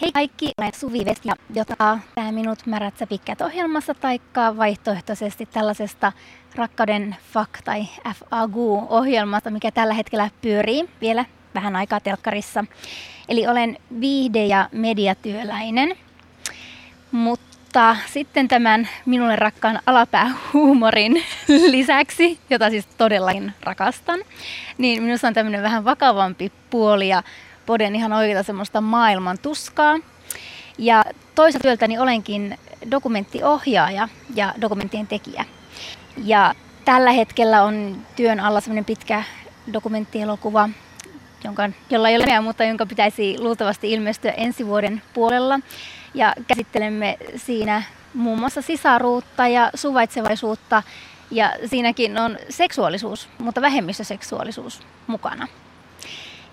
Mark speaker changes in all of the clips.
Speaker 1: Hei kaikki, olen Suvi Vest ja jota tämä minut märätsä pitkät ohjelmassa taikka vaihtoehtoisesti tällaisesta Rakkauden FAK tai FAGU-ohjelmasta, mikä tällä hetkellä pyörii vielä vähän aikaa telkkarissa. Eli olen viihde- ja mediatyöläinen, mutta sitten tämän minulle rakkaan alapäähuumorin lisäksi, jota siis todellakin rakastan, niin minusta on tämmöinen vähän vakavampi puoli ja poden ihan oikeita semmoista maailman tuskaa. Ja toisaalta työltäni olenkin dokumenttiohjaaja ja dokumenttien tekijä. Ja tällä hetkellä on työn alla semmoinen pitkä dokumenttielokuva, jonka, jolla ei ole nimeä, mutta jonka pitäisi luultavasti ilmestyä ensi vuoden puolella. Ja käsittelemme siinä muun muassa sisaruutta ja suvaitsevaisuutta ja siinäkin on seksuaalisuus, mutta vähemmistöseksuaalisuus mukana.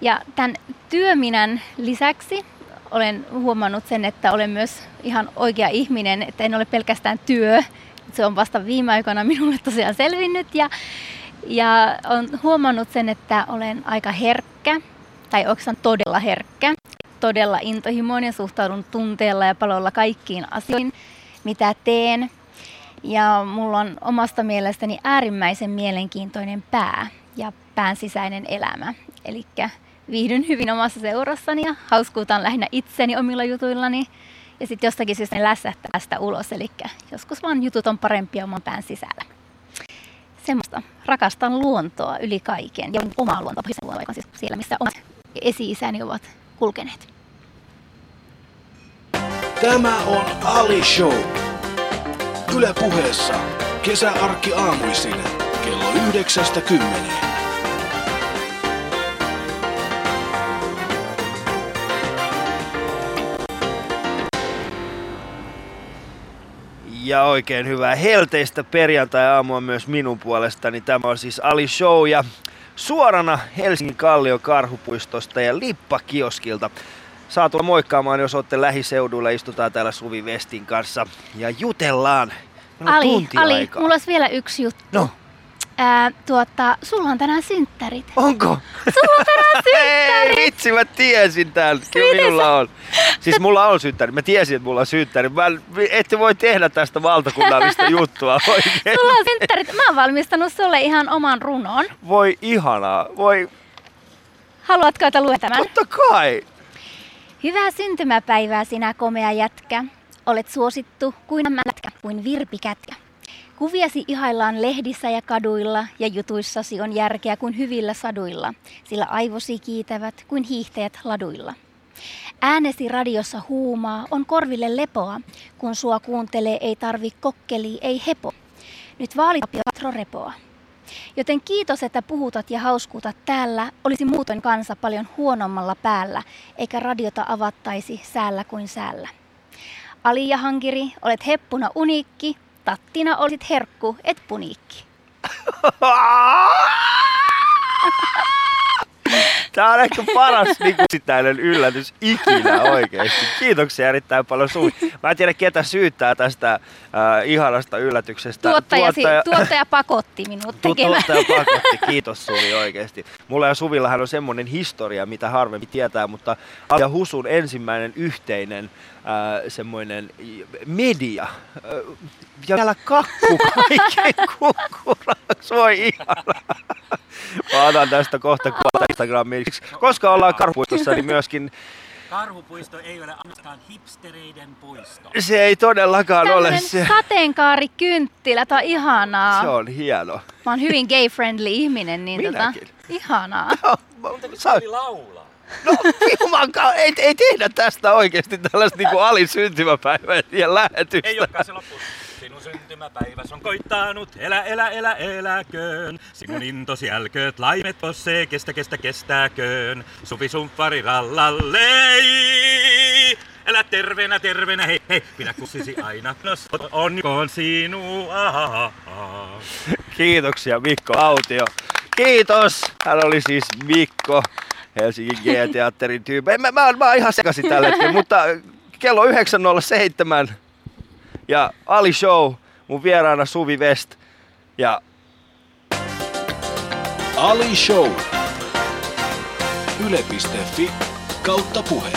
Speaker 1: Ja tämän työminän lisäksi olen huomannut sen, että olen myös ihan oikea ihminen, että en ole pelkästään työ. Se on vasta viime aikoina minulle tosiaan selvinnyt ja, ja olen huomannut sen, että olen aika herkkä, tai oikeastaan todella herkkä, todella intohimoinen suhtaudun tunteella ja palolla kaikkiin asioihin, mitä teen. Ja mulla on omasta mielestäni äärimmäisen mielenkiintoinen pää ja pään sisäinen elämä. Eli viihdyn hyvin omassa seurassani ja hauskuutan lähinnä itseni omilla jutuillani. Ja sitten jostakin syystä ne lässähtää sitä ulos, eli joskus vaan jutut on parempia oman pään sisällä. Semmoista. Rakastan luontoa yli kaiken ja omaa luontoa, pohjoisen luontoa, siis siellä missä omat esi-isäni ovat kulkeneet.
Speaker 2: Tämä on Ali Show. Yle puheessa kesäarkki aamuisin kello 9.10.
Speaker 3: Ja oikein hyvää helteistä perjantai-aamua myös minun puolestani. Tämä on siis Ali Show ja suorana Helsingin Kallion karhupuistosta ja Lippakioskilta. Saa tulla moikkaamaan, jos olette lähiseudulla. Istutaan täällä Suvi Vestin kanssa ja jutellaan.
Speaker 1: Ali, Ali, mulla olisi vielä yksi juttu.
Speaker 3: No.
Speaker 1: Ää, tuota, sulla on tänään synttärit.
Speaker 3: Onko?
Speaker 1: Sulla on tänään synttärit!
Speaker 3: Ei, vitsi, mä tiesin tän. Kyllä minulla on. Siis mulla on synttäri. Mä tiesin, että mulla on synttäri. Mä, ette voi tehdä tästä valtakunnallista juttua oikein.
Speaker 1: Sulla on synttärit. Mä oon valmistanut sulle ihan oman runon.
Speaker 3: Voi ihanaa. Voi,
Speaker 1: Haluatko, että luen tämän?
Speaker 3: totta kai.
Speaker 1: Hyvää syntymäpäivää sinä komea jätkä. Olet suosittu kuin mätkä, kuin virpikätkä. Kuviasi ihaillaan lehdissä ja kaduilla, ja jutuissasi on järkeä kuin hyvillä saduilla, sillä aivosi kiitävät kuin hiihtäjät laduilla. Äänesi radiossa huumaa, on korville lepoa, kun sua kuuntelee ei tarvi kokkeli, ei hepo. Nyt vaalitapio repoa. Joten kiitos, että puhutat ja hauskuutat täällä. Olisi muutoin kansa paljon huonommalla päällä, eikä radiota avattaisi säällä kuin säällä. Ali ja Hankiri, olet heppuna uniikki, tattina olisit herkku, et puniikki.
Speaker 3: Tää on ehkä paras niin yksittäinen yllätys ikinä oikeesti. Kiitoksia erittäin paljon Suvi. Mä en tiedä ketä syyttää tästä äh, ihanasta yllätyksestä.
Speaker 1: Tuottajasi, tuottaja pakotti minut tekemään.
Speaker 3: Tuottaja pakotti, kiitos Suvi oikeesti. Mulla ja Suvillahan on semmonen historia, mitä harvemmin tietää, mutta Ali ja Husun ensimmäinen yhteinen semmoinen media. Äh, ja vielä kakku kaiken kukkuraksi. Voi ihana. Mä otan tästä kohta kuvata Instagramiin. Koska ollaan karhupuistossa, niin myöskin
Speaker 4: Karhupuisto ei ole ainoastaan hipstereiden puisto.
Speaker 3: se ei todellakaan ole
Speaker 1: Tämmönen
Speaker 3: se.
Speaker 1: sateenkaarikynttilä, tää on ihanaa.
Speaker 3: Se on hieno.
Speaker 1: Mä oon hyvin gay-friendly ihminen, niin tota, ihanaa.
Speaker 3: Sä,
Speaker 4: Oli laulaa.
Speaker 3: No, jumankaan, ei, ei tehdä tästä oikeasti tällaista niinku Ali syntymäpäivää ja lähetystä.
Speaker 4: Ei olekaan se loppu. Sinun syntymäpäiväs on koittanut, elä, elä, elä, eläköön. Sinun intosi älkööt, laimet tossee, kestä, kestä, kestääköön. Suvi sumppari rallallei. Elä terveenä, terveenä, hei, hei, pidä kussisi aina. No, onnikoon sinua.
Speaker 3: Kiitoksia Mikko Autio. Kiitos! Hän oli siis Mikko, Helsingin G-teatterin tyyppi. Mä, mä, mä oon ihan sekaisin tällä hetkellä, mutta kello 9.07 ja Ali Show, mun vieraana Suvi West. Ja
Speaker 2: Ali Show. Yle.fi kautta puhe.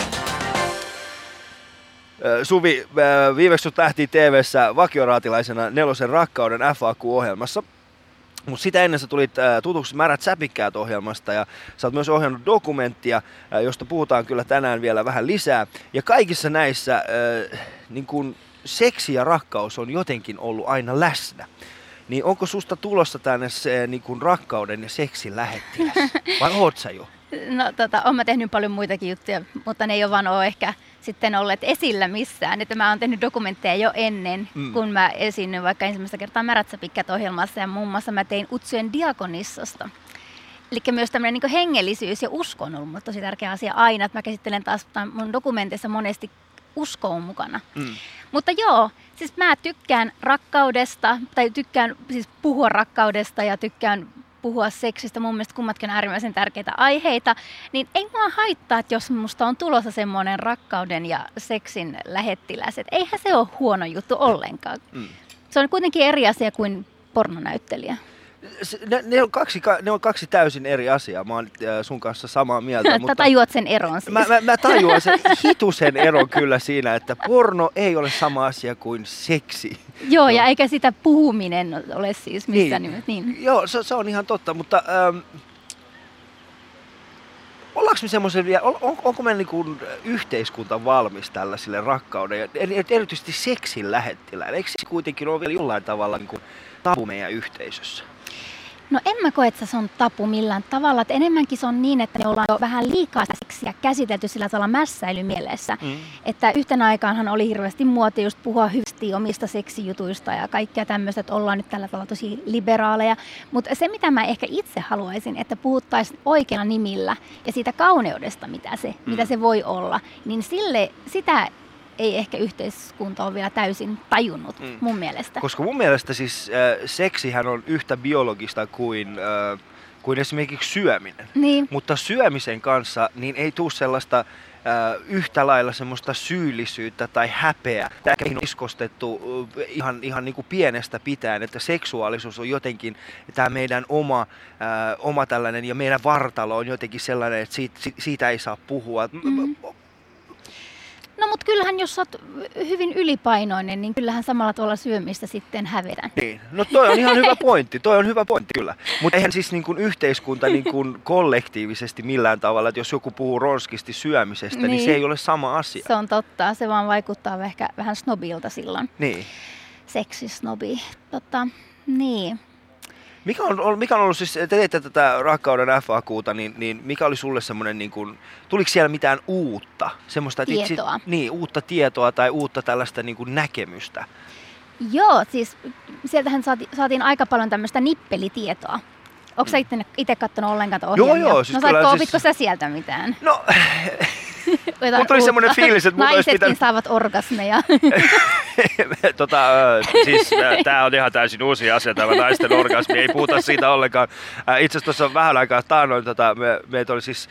Speaker 3: Suvi, viimeksi sut nähtiin TV-ssä vakioraatilaisena nelosen rakkauden FAQ-ohjelmassa. Mutta sitä ennen sä tulit äh, tutuksi Märät säpikkäät ohjelmasta ja sä oot myös ohjannut dokumenttia, äh, josta puhutaan kyllä tänään vielä vähän lisää. Ja kaikissa näissä äh, niin kun seksi ja rakkaus on jotenkin ollut aina läsnä. Niin onko susta tulossa tänne se niin kun rakkauden ja seksin lähettiläs? Vai oot sä jo?
Speaker 1: No tota, oon mä tehnyt paljon muitakin juttuja, mutta ne ei ole vaan ole ehkä sitten olleet esillä missään. Että mä oon tehnyt dokumentteja jo ennen, mm. kun mä esiinnyin vaikka ensimmäistä kertaa Märätsä pitkät ohjelmassa ja muun muassa mä tein Utsujen diakonissasta. Eli myös tämmöinen niin hengellisyys ja usko on ollut mulle tosi tärkeä asia aina, että mä käsittelen taas mun dokumenteissa monesti usko on mukana. Mm. Mutta joo, siis mä tykkään rakkaudesta, tai tykkään siis puhua rakkaudesta ja tykkään puhua seksistä, mun mielestä kummatkin on äärimmäisen tärkeitä aiheita, niin ei mua haittaa, että jos musta on tulossa semmoinen rakkauden ja seksin lähettiläs, että eihän se ole huono juttu ollenkaan. Mm. Se on kuitenkin eri asia kuin pornonäyttelijä
Speaker 3: ne, ne, on kaksi, ne on kaksi täysin eri asiaa. Mä oon äh, sun kanssa samaa mieltä.
Speaker 1: mutta tajuat sen eron siis.
Speaker 3: Mä, mä, mä tajuan sen hitusen eron kyllä siinä, että porno ei ole sama asia kuin seksi.
Speaker 1: Joo, no. ja eikä sitä puhuminen ole siis missään niin. nimessä. Niin.
Speaker 3: Joo, se, se on ihan totta, mutta... Ähm, Ollaanko me semmoisen vielä, on, on, onko meidän niin yhteiskunta valmis tällaisille rakkauden ja erityisesti seksin lähettilään? Eikö se kuitenkin ole vielä jollain tavalla niin kuin tabu meidän yhteisössä?
Speaker 1: No en mä koe, että se on tapu millään tavalla. Että enemmänkin se on niin, että me ollaan jo vähän liikaa seksiä käsitelty sillä tavalla mässäilymielessä. Mm. Että yhtenä aikaanhan oli hirveästi muoti just puhua hyvästi omista seksijutuista ja kaikkea tämmöistä, että ollaan nyt tällä tavalla tosi liberaaleja. Mutta se, mitä mä ehkä itse haluaisin, että puhuttaisiin oikealla nimillä ja siitä kauneudesta, mitä se, mm. mitä se voi olla, niin sille, sitä ei ehkä yhteiskunta ole vielä täysin tajunnut mm. mun mielestä.
Speaker 3: Koska mun mielestä siis äh, seksihän on yhtä biologista kuin, äh, kuin esimerkiksi syöminen.
Speaker 1: Niin.
Speaker 3: Mutta syömisen kanssa niin ei tule sellaista äh, yhtä lailla semmoista syyllisyyttä tai häpeää. Tämäkin on iskostettu äh, ihan, ihan niin kuin pienestä pitäen, että seksuaalisuus on jotenkin tämä meidän oma, äh, oma tällainen ja meidän vartalo on jotenkin sellainen, että siitä, siitä ei saa puhua. Mm.
Speaker 1: No mutta kyllähän jos olet hyvin ylipainoinen, niin kyllähän samalla tuolla syömistä sitten hävedän.
Speaker 3: Niin, no toi on ihan hyvä pointti, toi on hyvä pointti kyllä. Mutta eihän siis niin kuin yhteiskunta niin kuin kollektiivisesti millään tavalla, että jos joku puhuu ronskisti syömisestä, niin. niin se ei ole sama asia.
Speaker 1: Se on totta, se vaan vaikuttaa ehkä vähän snobilta silloin.
Speaker 3: Niin.
Speaker 1: Seksisnobi. Tota, niin.
Speaker 3: Mikä on, mikä on ollut siis, te teette tätä rakkauden FAQta, niin, niin mikä oli sulle semmoinen, niin kuin, tuliko siellä mitään uutta? Semmoista,
Speaker 1: tietoa.
Speaker 3: Itse, niin, uutta tietoa tai uutta tällaista niin kuin näkemystä?
Speaker 1: Joo, siis sieltähän saati, saatiin aika paljon tämmöistä nippelitietoa. Onko sä mm. itse katsonut ollenkaan ohjelmia?
Speaker 3: Joo, joo. Siis
Speaker 1: no saatko, siis... opitko sä sieltä mitään?
Speaker 3: No, Mulla tuli semmoinen fiilis, että
Speaker 1: Naisetkin pitänyt... saavat orgasmeja.
Speaker 3: tota, siis tämä on ihan täysin uusi asia, tämä naisten orgasmi, ei puhuta siitä ollenkaan. Itse asiassa tuossa vähän aikaa taannoin, tota, me, meitä oli siis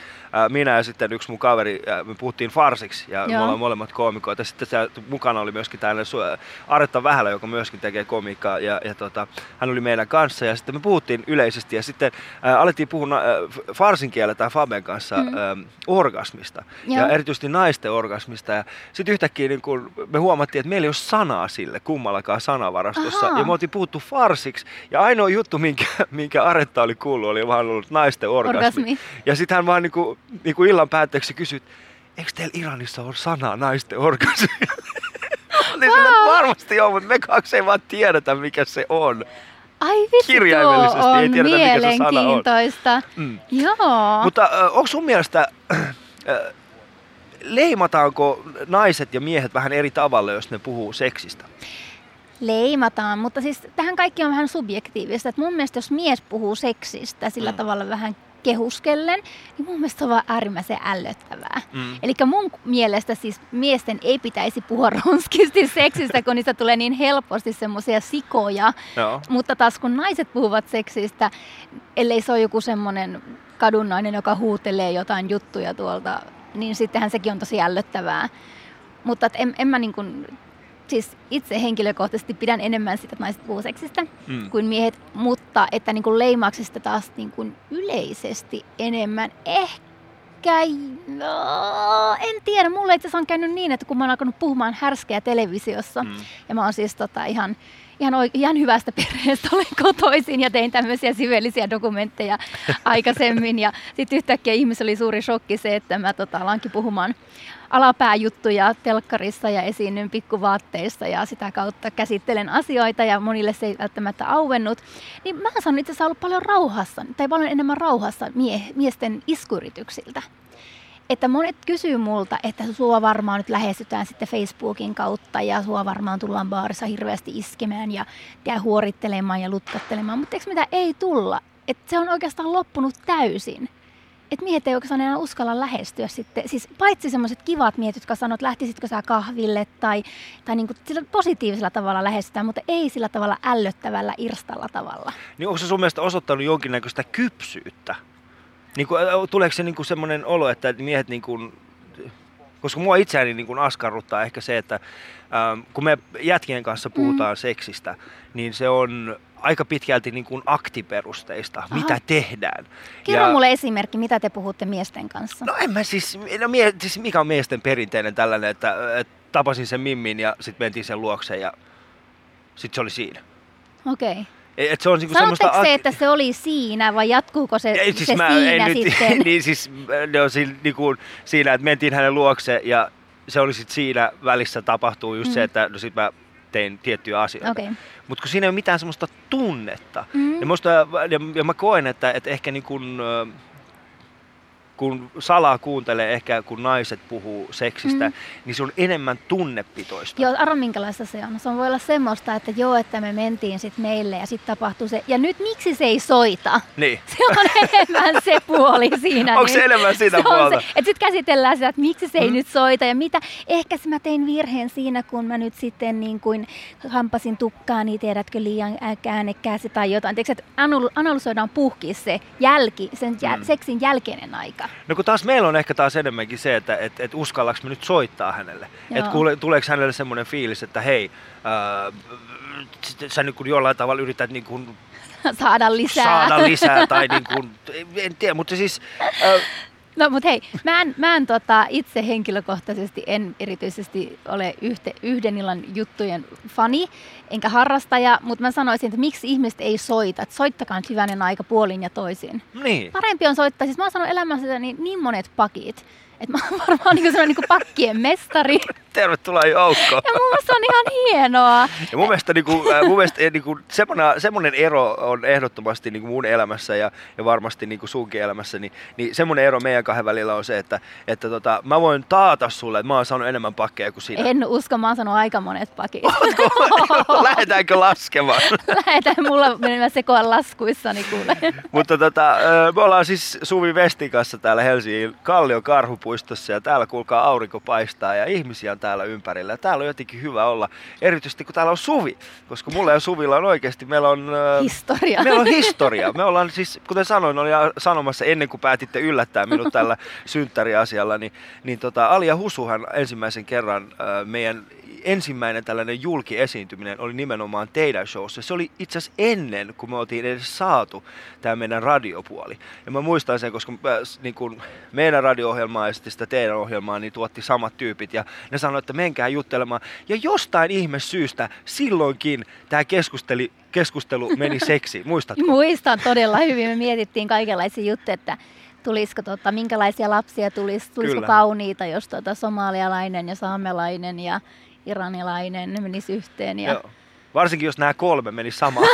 Speaker 3: minä ja sitten yksi mun kaveri, me puhuttiin farsiksi ja Joo. me ollaan molemmat koomikoita. Sitten mukana oli myöskin tällainen Aretta Vähälä, joka myöskin tekee komiikkaa ja, ja tota, hän oli meidän kanssa ja sitten me puhuttiin yleisesti ja sitten äh, alettiin puhua äh, farsin kielellä tai Faben kanssa mm. äh, orgasmista Joo. ja erityisesti naisten orgasmista ja sitten yhtäkkiä niin kun me huomattiin, että meillä ei ole sanaa sille kummallakaan sanavarastossa Aha. ja me oltiin puhuttu farsiksi ja ainoa juttu, minkä, minkä Aretta oli kuullut, oli vaan ollut naisten orgasmi. orgasmi. Ja sitten hän vaan niin kuin, niin kuin illan päätteeksi kysyt, eikö teillä Iranissa ole sanaa naisten orgasmi? niin wow. varmasti on, mutta me kaksi ei vaan tiedetä, mikä se on.
Speaker 1: Ai vitsi, Kirjaimellisesti tuo on ei tiedetä, mikä se sana on. Mm. Joo.
Speaker 3: Mutta äh, onko sun mielestä, äh, leimataanko naiset ja miehet vähän eri tavalla, jos ne puhuu seksistä?
Speaker 1: Leimataan, mutta siis tähän kaikki on vähän subjektiivista. Et mun mielestä jos mies puhuu seksistä sillä mm. tavalla vähän kehuskellen, niin mun mielestä se on vaan äärimmäisen ällöttävää. Mm. Eli mun mielestä siis miesten ei pitäisi puhua ronskisti seksistä, kun niistä tulee niin helposti semmoisia sikoja. Joo. Mutta taas kun naiset puhuvat seksistä, ellei se ole joku semmoinen kadunnainen, joka huutelee jotain juttuja tuolta, niin sittenhän sekin on tosi ällöttävää. Mutta en, en mä niin kuin siis itse henkilökohtaisesti pidän enemmän sitä, että naiset puhuu seksistä mm. kuin miehet, mutta että niin kuin leimauksesta taas niin kuin yleisesti enemmän ehkä ehkä, no, en tiedä, mulle itse asiassa on käynyt niin, että kun mä oon alkanut puhumaan härskeä televisiossa, mm. ja mä oon siis tota, ihan ihan, ihan hyvästä perheestä olen kotoisin ja tein tämmöisiä syvällisiä dokumentteja aikaisemmin. Ja sitten yhtäkkiä ihmisellä oli suuri shokki se, että mä tota, alankin puhumaan alapääjuttuja telkkarissa ja esiinnyn pikkuvaatteissa ja sitä kautta käsittelen asioita ja monille se ei välttämättä auennut. Niin mä sanon itse asiassa ollut paljon rauhassa, tai paljon enemmän rauhassa mie- miesten iskuyrityksiltä että monet kysyy multa, että sua varmaan nyt lähestytään sitten Facebookin kautta ja sua varmaan tullaan baarissa hirveästi iskemään ja, ja huorittelemaan ja lutkattelemaan, mutta eikö mitä ei tulla? Että se on oikeastaan loppunut täysin. Että miehet ei oikeastaan enää uskalla lähestyä sitten, siis paitsi semmoiset kivat miehet, jotka sanoo, että lähtisitkö sä kahville tai, tai niin kuin sillä positiivisella tavalla lähestytään, mutta ei sillä tavalla ällöttävällä, irstalla tavalla.
Speaker 3: Niin onko se sun mielestä osoittanut jonkinnäköistä kypsyyttä? Niin kuin, tuleeko se niin kuin semmoinen olo, että miehet niin kuin, koska mua itseäni niin kuin askarruttaa ehkä se, että ähm, kun me jätkien kanssa puhutaan mm. seksistä, niin se on aika pitkälti niin kuin aktiperusteista, Aha. mitä tehdään.
Speaker 1: Kerro ja... mulle esimerkki, mitä te puhutte miesten kanssa.
Speaker 3: No en mä siis, no mie, siis mikä on miesten perinteinen tällainen, että, että tapasin sen Mimmin ja sitten mentiin sen luokse ja sitten se oli siinä.
Speaker 1: Okei. Okay.
Speaker 3: Et se on niinku
Speaker 1: semmoista... se, että se oli siinä vai jatkuuko se, ei, siis se mä, siinä en sitten?
Speaker 3: Nyt, niin siis ne on siinä, niinku, siinä, että mentiin hänen luokse ja se oli sitten siinä välissä tapahtuu just mm. se, että no sit mä tein tiettyjä asioita. Okay. Mutta kun siinä ei ole mitään semmoista tunnetta. Mm. Ja, musta, ja, ja mä koen, että, että ehkä niin kun, kun salaa kuuntelee ehkä kun naiset puhuu seksistä, mm. niin se on enemmän tunnepitoista.
Speaker 1: Joo, arvo minkälaista se on. Se on voi olla semmoista, että joo, että me mentiin sitten meille ja sitten tapahtui se. Ja nyt miksi se ei soita?
Speaker 3: Niin.
Speaker 1: Se on enemmän se puoli siinä.
Speaker 3: Onko se enemmän sitä se puolta?
Speaker 1: Että sitten käsitellään sitä, että miksi se ei mm. nyt soita ja mitä. Ehkä mä tein virheen siinä, kun mä nyt sitten niin kuin hampasin tukkaa, niin tiedätkö liian äänekkäästi tai jotain. Tiedätkö, että analysoidaan puhki se jälki, sen jä, mm. seksin jälkeinen aika.
Speaker 3: No kun taas meillä on ehkä taas enemmänkin se, että et, et uskallaks me nyt soittaa hänelle. Että tuleeko hänelle semmoinen fiilis, että hei, ää, sä nyt kun jollain tavalla yrität niin kuin
Speaker 1: saada lisää.
Speaker 3: Saada lisää tai niin kuin, en tiedä, mutta siis... Ää,
Speaker 1: No mutta hei, mä en, mä en tota, itse henkilökohtaisesti en erityisesti ole yhte, yhden illan juttujen fani, enkä harrastaja, mutta mä sanoisin, että miksi ihmiset ei soita. Että soittakaa nyt hyvänen aika puolin ja toisin.
Speaker 3: Niin.
Speaker 1: Parempi on soittaa. Siis mä oon sanonut elämässä niin, niin monet pakit, että mä oon varmaan niin kuin niin pakkien mestari.
Speaker 3: Tervetuloa joukkoon.
Speaker 1: Ja mun mielestä on ihan hienoa.
Speaker 3: Ja mun mielestä, niin kuin, äh, mun mielestä niin kuin, semmoinen, semmoinen ero on ehdottomasti niin kuin mun elämässä ja, ja varmasti niin kuin sunkin elämässä, niin, niin semmoinen ero meidän kahden välillä on se, että, että tota, mä voin taata sulle, että mä oon saanut enemmän pakkeja kuin sinä.
Speaker 1: En usko, mä oon saanut aika monet pakit.
Speaker 3: Lähdetäänkö laskemaan?
Speaker 1: Lähetään mulla menemään sekoa laskuissani kuule.
Speaker 3: Mutta tota, me ollaan siis Suvi Vestin kanssa täällä Helsingin Kallion Karhupuistossa ja täällä kuulkaa aurinko paistaa ja ihmisiä on täällä ympärillä. Ja täällä on jotenkin hyvä olla, erityisesti kun täällä on Suvi, koska mulla ja Suvilla on oikeasti, meillä on...
Speaker 1: Historia.
Speaker 3: Meillä on historia. Me ollaan siis, kuten sanoin, olin sanomassa ennen kuin päätitte yllättää minut tällä synttäriasialla, niin, niin tota, Alia Husuhan ensimmäisen kerran meidän ensimmäinen tällainen julkiesiintyminen oli nimenomaan teidän showssa. Se oli itse asiassa ennen, kuin me oltiin edes saatu tämä meidän radiopuoli. Ja mä muistan sen, koska äh, niin kun meidän radio-ohjelmaa ja sitten sitä teidän ohjelmaa niin tuotti samat tyypit. Ja ne sanoivat, että menkää juttelemaan. Ja jostain ihme syystä silloinkin tämä keskusteli, keskustelu meni seksi. Muistatko?
Speaker 1: Muistan todella hyvin. Me mietittiin kaikenlaisia juttuja, että tulisiko, tota, minkälaisia lapsia tulisi, tulisiko Kyllä. kauniita, jos tota, somalialainen ja saamelainen ja iranilainen menisi yhteen. Ja... Joo.
Speaker 3: Varsinkin jos nämä kolme meni samaan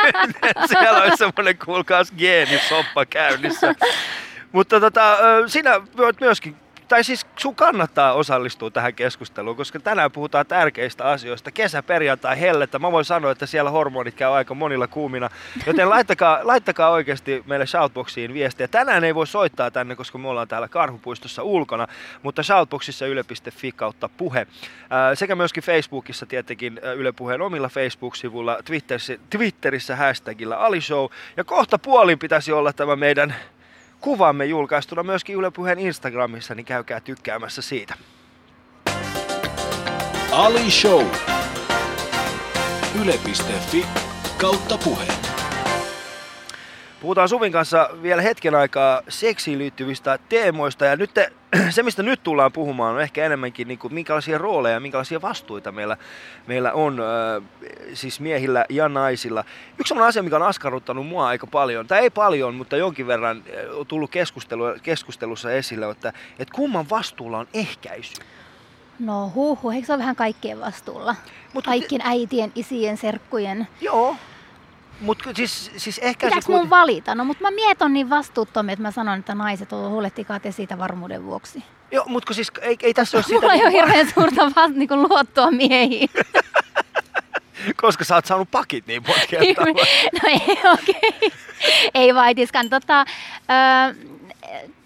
Speaker 3: Siellä olisi semmoinen kuulkaas geenisoppa käynnissä. Mutta tota, sinä voit myöskin tai siis sun kannattaa osallistua tähän keskusteluun, koska tänään puhutaan tärkeistä asioista. Kesä, perjantai, hellettä. Mä voin sanoa, että siellä hormonit käy aika monilla kuumina. Joten laittakaa, laittakaa oikeasti meille Shoutboxiin viestiä. Tänään ei voi soittaa tänne, koska me ollaan täällä Karhupuistossa ulkona, mutta Shoutboxissa yle.fi kautta puhe. Ää, sekä myöskin Facebookissa tietenkin Yle Puheen omilla Facebook-sivuilla, Twitterissä, Twitterissä hashtagilla Alishow. Ja kohta puolin pitäisi olla tämä meidän kuvamme julkaistuna myöskin Yle Puheen Instagramissa, niin käykää tykkäämässä siitä.
Speaker 2: Ali Show. Yle.fi kautta puhe.
Speaker 3: Puhutaan Suvin kanssa vielä hetken aikaa seksiin liittyvistä teemoista ja nyt te, se, mistä nyt tullaan puhumaan, on ehkä enemmänkin niin kuin, minkälaisia rooleja ja minkälaisia vastuita meillä, meillä on äh, siis miehillä ja naisilla. Yksi sellainen asia, mikä on askarruttanut mua aika paljon, tai ei paljon, mutta jonkin verran on tullut keskustelu, keskustelussa esille, että, että kumman vastuulla on ehkäisy.
Speaker 1: No huuhu, eikö se ole vähän kaikkien vastuulla?
Speaker 3: Mutta
Speaker 1: Kaikkien äitien, isien, serkkujen.
Speaker 3: Joo, mutta siis, siis ehkäisy
Speaker 1: Pitääkö mun valita? No, mutta mä mietin niin vastuuttomia, että mä sanon, että naiset on huolehtikaa te siitä varmuuden vuoksi.
Speaker 3: Joo, mutta siis ei, ei tässä ole sitä,
Speaker 1: Mulla ei ole hirveän suurta vast, niin luottoa miehiin.
Speaker 3: koska sä oot saanut pakit niin monta kertaa.
Speaker 1: no ei, okei. Okay. Ei vaitiskaan. Tota, öö,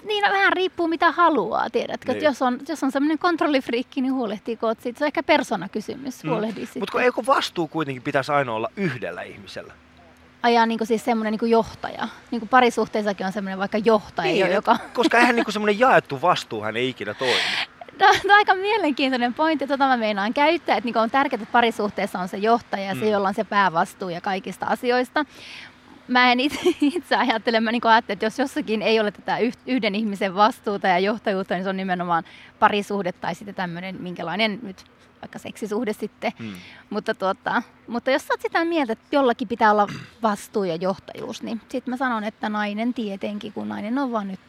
Speaker 1: niin no, vähän riippuu mitä haluaa, tiedätkö?
Speaker 3: Niin.
Speaker 1: Niin. Jos on, jos on semmoinen kontrollifriikki, niin huolehtiiko oot siitä. Se on ehkä persoonakysymys, huolehdi mm.
Speaker 3: Mutta eikö vastuu kuitenkin pitäisi aina olla yhdellä ihmisellä?
Speaker 1: Ajaa niin siis semmoinen niin johtaja. Niin kuin parisuhteessakin on semmoinen vaikka johtaja,
Speaker 3: Niin,
Speaker 1: jo, joka...
Speaker 3: Koska eihän niinku semmoinen jaettu vastuuhan ei ikinä toimi.
Speaker 1: Tämä on aika mielenkiintoinen pointti, tota mä meinaan käyttää, että niin on tärkeää, että parisuhteessa on se johtaja ja se,
Speaker 3: Mm.
Speaker 1: jolla on se päävastuu ja kaikista asioista. Mä en itse, itse ajattele, mä niin ajattelen, että jos jossakin ei ole tätä yh- yhden ihmisen vastuuta ja johtajuutta, niin se on nimenomaan parisuhde tai sitten tämmöinen, minkälainen nyt vaikka seksisuhde sitten.
Speaker 3: Hmm.
Speaker 1: Mutta, tuota, mutta jos sä oot sitä mieltä, että jollakin pitää olla vastuu ja johtajuus, niin sitten mä sanon, että nainen tietenkin, kun nainen on vaan nyt,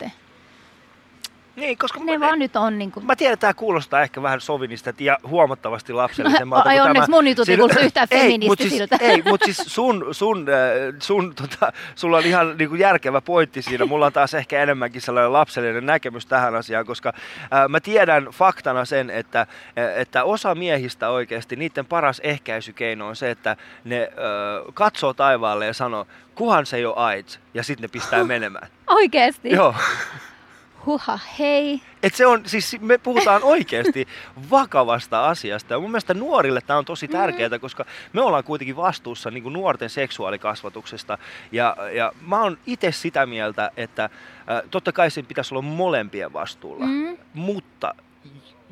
Speaker 3: Niin, koska
Speaker 1: ne
Speaker 3: mä,
Speaker 1: vaan nyt on niin kuin,
Speaker 3: mä tiedän, että tämä kuulostaa ehkä vähän sovinista ja huomattavasti lapsellisemmalta.
Speaker 1: Ai
Speaker 3: kuin
Speaker 1: onneksi
Speaker 3: tämä.
Speaker 1: mun jutut ei kuulosta yhtään
Speaker 3: ei, mut siis,
Speaker 1: feministisiltä.
Speaker 3: ei, mutta siis sun, sun, äh, sun tota, sulla on ihan niinku järkevä pointti siinä. Mulla on taas ehkä enemmänkin sellainen lapsellinen näkemys tähän asiaan, koska äh, mä tiedän faktana sen, että, äh, että osa miehistä oikeasti, niiden paras ehkäisykeino on se, että ne äh, katsoo taivaalle ja sanoo, kuhan se ei ole AIDS, ja sitten ne pistää menemään.
Speaker 1: Oikeesti?
Speaker 3: Joo.
Speaker 1: Huha, hei.
Speaker 3: Et se on, siis me puhutaan oikeasti vakavasta asiasta. Ja mun mielestä nuorille tämä on tosi tärkeää, koska me ollaan kuitenkin vastuussa niin kuin nuorten seksuaalikasvatuksesta. Ja, ja mä oon itse sitä mieltä, että äh, totta kai sen pitäisi olla molempien vastuulla.
Speaker 1: Mm.
Speaker 3: Mutta